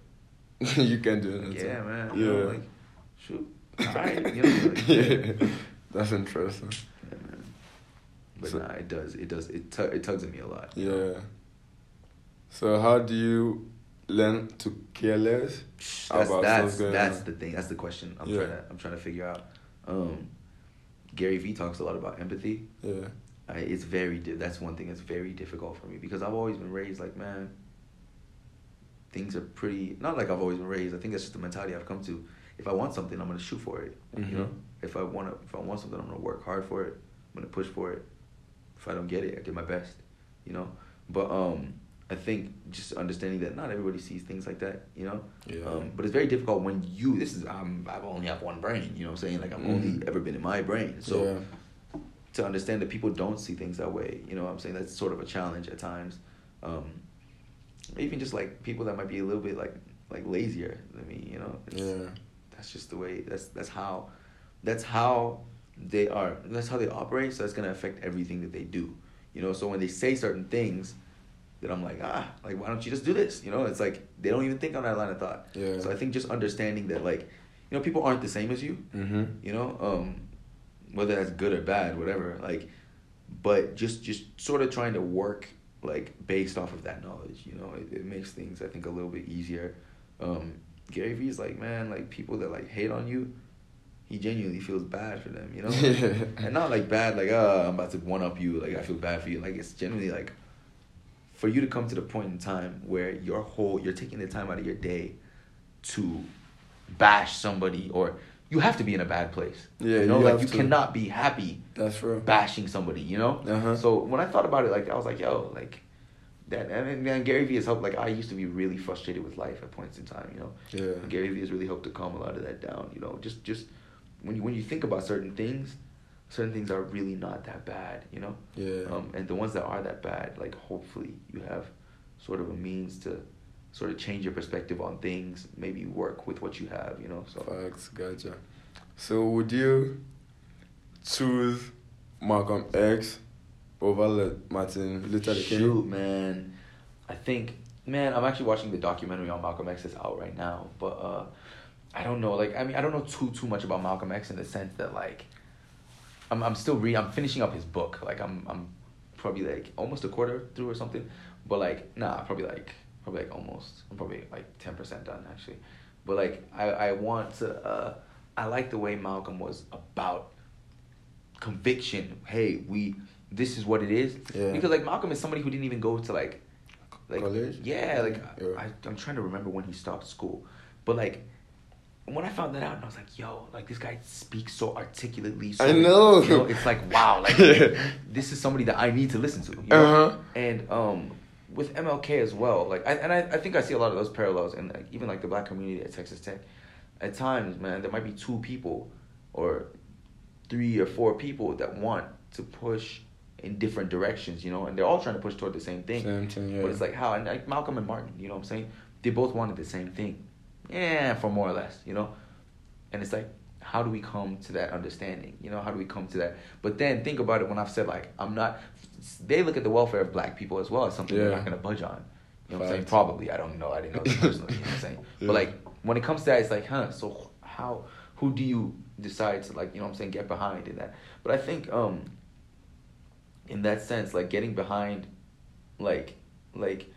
[LAUGHS] you can do it. yeah, man, Yeah. you know, like, shoot, all right, you know, like, [LAUGHS] yeah. That's interesting. But So- nah, it does. It does. It tu- it tugs at me a lot. Yeah. So how do you learn to care less That's that's that's the thing. That's the question. I'm Yeah. trying to I'm trying to figure out. Um, Gary Vee talks a lot about empathy. Yeah. I, it's very di- that's one thing that's very difficult for me because I've always been raised like man. Things are pretty not like I've always been raised. I think that's just the mentality I've come to. If I want something, I'm gonna shoot for it. Mhm. You know, if I want to, if I want something, I'm gonna work hard for it. I'm gonna push for it. If I don't get it, I get my best. You know, but um, I think just understanding that not everybody sees things like that. You know, Yeah. um, but it's very difficult when you. This is I'm I've only have one brain. You know what I'm saying? Like I've only Mhm. ever been in my brain. So yeah. to understand that people don't see things that way. You know what I'm saying? That's sort of a challenge at times. Um, even just like people that might be a little bit like like lazier than me, you know. It's, Yeah. That's just the way that's that's how that's how they are. That's how they operate, so that's gonna affect everything that they do. You know, so when they say certain things that I'm like, ah, like why don't you just do this? You know, it's like they don't even think on that line of thought. Yeah. So I think just understanding that like, you know, people aren't the same as you Mm-hmm. you know um whether that's good or bad whatever like but just just sort of trying to work like based off of that knowledge you know it, it makes things i think a little bit easier um gary vee's like man like people that like hate on you he genuinely feels bad for them you know [LAUGHS] and not like bad like uh i'm about to one up you like i feel bad for you like it's genuinely like for you to come to the point in time where your whole you're taking the time out of your day to bash somebody or you have to be in a bad place. Yeah, you know, you like you to. cannot be happy That's true. bashing somebody. You know. Uh-huh. So when I thought about it, like I was like, yo, like that. And then man, Gary Vee has helped. Like I used to be really frustrated with life at points in time. You know. Yeah. And Gary Vee has really helped to calm a lot of that down. You know, just just when you when you think about certain things, certain things are really not that bad. You know. Yeah. Um, and the ones that are that bad, like hopefully you have sort of a means to sort of change your perspective on things. Maybe work with what you have. You know. So. Facts, gotcha. So would you choose Malcolm X over Le- Martin Luther King? Shoot, man. I think, man, I'm actually watching the documentary on Malcolm X that's out right now, but uh, I don't know. Like, I mean, I don't know too too much about Malcolm X in the sense that like, I'm I'm still reading. I'm finishing up his book. Like, I'm I'm probably like almost a quarter through or something, but like, nah, probably like probably like almost. I'm probably like ten percent done actually, but like, I I want to. Uh, I like the way Malcolm was about conviction. Hey, we this is what it is. Yeah. Because like Malcolm is somebody who didn't even go to like like College? Yeah, like Yeah. I I'm trying to remember when he stopped school. But like when I found that out, and I was like, yo, like this guy speaks so articulately. So, I know. You know, it's like wow, like [LAUGHS] this is somebody that I need to listen to. You know? Uh-huh. And um, with MLK as well, like, I, and I, I think I see a lot of those parallels and like, even like the black community at Texas Tech. At times, man, there might be two people, or three or four people that want to push in different directions, you know, and they're all trying to push toward the same thing. Same thing, yeah. But it's like how and like Malcolm and Martin, you know what I'm saying? They both wanted the same thing. Yeah, for more or less, you know? And it's like, how do we come to that understanding? You know, how do we come to that? But then think about it when I've said like I'm not they look at the welfare of black people as well as something they're not gonna budge on. You know what I'm saying? Probably. I don't know. I didn't know this personally, you know what I'm saying? Yeah. [LAUGHS] But like when it comes to that, it's like, huh, so how who do you decide to like, you know what I'm saying, get behind in that? But I think um in that sense, like getting behind like like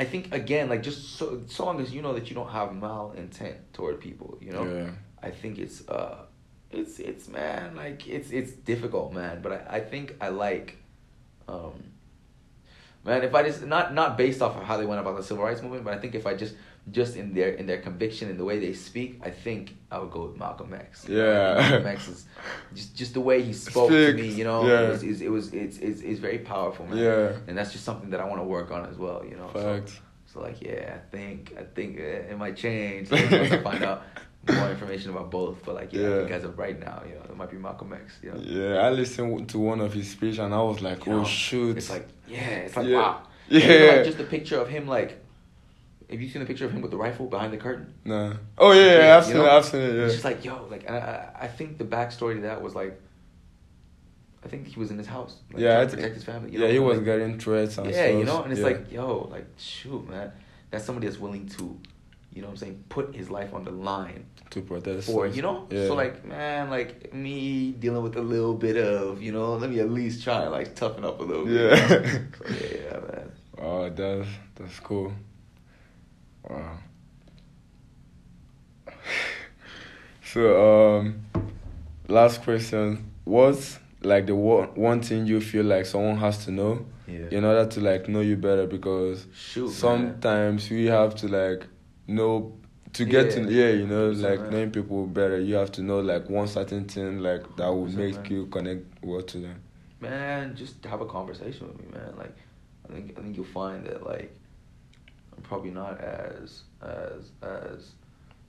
I think again, like just so so long as you know that you don't have mal intent toward people, you know. Yeah. I think it's uh, it's it's man, like it's it's difficult, man. But I, I think I like, um, man. If I just not not based off of how they went about the civil rights movement, but I think if I just just in their in their conviction in the way they speak, I think I would go with Malcolm X. Yeah. Malcolm X is just just the way he spoke to me. You know, yeah. it was it was it's it's, it's very powerful, man. Yeah. and that's just something that I want to work on as well. You know, so, Facts. so like yeah, I think I think uh, it might change like, once I find out more information about both. But like yeah, I Yeah. think as of right now, you know, it might be Malcolm X. You know, Yeah, I listened to one of his speech and I was like, You oh know, shoot. It's like yeah, it's like Yeah. wow. [LAUGHS] Yeah. You know, like, just the picture of him like. Have you seen the picture of him with the rifle behind the curtain? nah. Oh yeah, yeah, I've seen know? it. I've seen it. It's Yeah. just like yo, like I, I I think the backstory to that was like. I think he was in his house. Like, Yeah, I to thi- protect his family. Yeah, know? he was like, getting threats and yeah, stuff. you know, and it's yeah. like, yo, like, shoot, man, that's somebody that's willing to, you know, what I'm saying, put his life on the line to protest for, you know. Yeah. So like, man, like me dealing with a little bit of, you know, let me at least try and like toughen up a little bit. Yeah. you [LAUGHS] know? So yeah, yeah, man. [LAUGHS] Oh, that's that's cool. Wow. so um, last question: What's like the one one thing you feel like someone has to know Yeah. in order to like know you better? Because Shoot, man. sometimes we have to like know to get to Yeah. yeah you know So, like man. knowing people better. You have to know like one certain thing like that would So, make man. you connect well to them. man, just have a conversation with me, man. Like, I think I think you'll find that like, I'm probably not as as as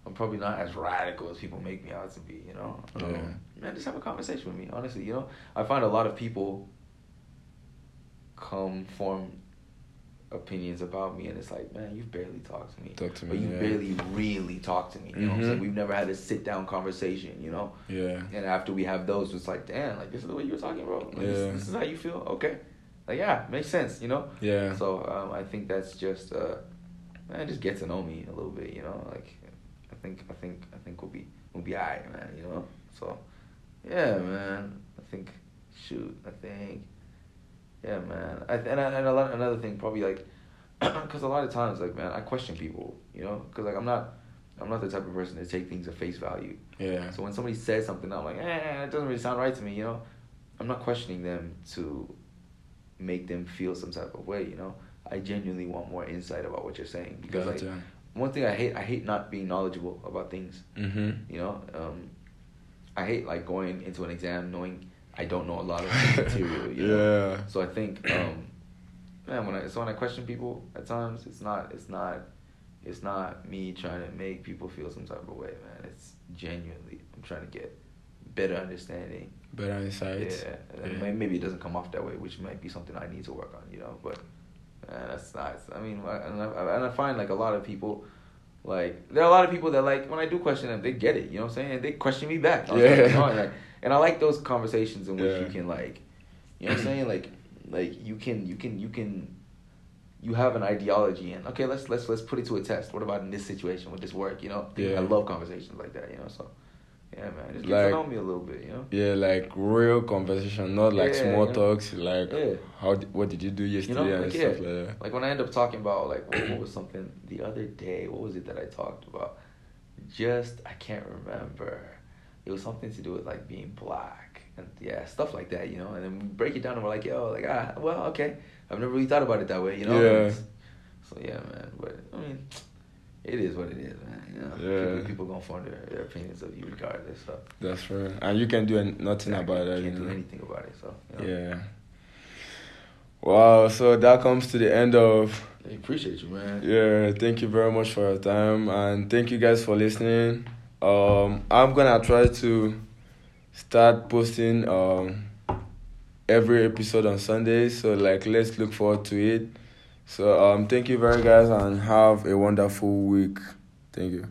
I'm probably not as radical as people make me out to be. You know, Um, Yeah. man, just have a conversation with me. Honestly, you know, I find a lot of people come form opinions about me and it's like man you've barely talked to me Talk to but you yeah. barely really talked to me you know what i'm saying we've never had a sit down conversation you know Yeah. and after we have those, it's like, damn, like this is the way you were talking, bro. Like, this, Yeah. this is how you feel. Okay, like yeah, makes sense, you know. Yeah. So um, I think that's just, uh, man, just get to know me a little bit, you know. Like, I think, I think, I think we'll be, we'll be alright, man. You know. So, yeah, man. I think, shoot, I think, yeah, man. I, and I, and a lot, another thing, probably like, [CLEARS THROAT] because a lot of times, like, man, I question people, you know, because like I'm not, I'm not the type of person to take things at face value. Yeah. So when somebody says something, I'm like, eh, it doesn't really sound right to me, you know. I'm not questioning them to make them feel some type of way, you know. I genuinely want more insight about what you're saying because like one thing I hate, I hate not being knowledgeable about things. Mhm. You know, um, I hate like going into an exam knowing I don't know a lot of [LAUGHS] material. You know? Yeah. So I think, um, man, when I so when I question people at times, it's not it's not it's not me trying to make people feel some type of way, man. It's genuinely I'm trying to get better understanding. Better insights. Yeah, Yeah. maybe it doesn't come off that way, which might be something I need to work on, you know. But man, that's nice. I mean, and I, and I find like a lot of people. Like there are a lot of people that like when I do question them, they get it. You know what I'm saying? And they question me back. I like, Yeah. and, like, and I like those conversations in which Yeah. you can like, you know what I'm saying? Like, like you can you can you can, you have an ideology and okay, let's let's let's put it to a test. What about in this situation? Would this work? You know? Yeah. I love conversations like that. You know? So, yeah, man, just get Like- to know me a little bit. You know? Yeah, like real conversation, not like Yeah, small you know? talks. Like, Yeah. how? What did you do You yesterday know, and like, stuff yeah. like that. Like when I end up talking about like what, what was something the other day? What was it that I talked about? Just I can't remember. It was something to do with like being black and yeah, stuff like that, you know. And then we break it down and we're like, yo, like ah, well, okay. I've never really thought about it that way, you know. Yeah. So yeah, man. But I mean, it is what it is, man. You know, Yeah. people, people gonna form their, their opinions of you regardless. So That's right. And you can do nothing Exactly. about that. Can't you do know? anything about it. So you know. Yeah. Wow. So that comes to the end of. I appreciate you, man. Yeah. Thank you very much for your time, and thank you guys for listening. Um, I'm gonna try to start posting um every episode on Sundays. So like, let's look forward to it. So um, thank you very guys, and have a wonderful week. Thank you.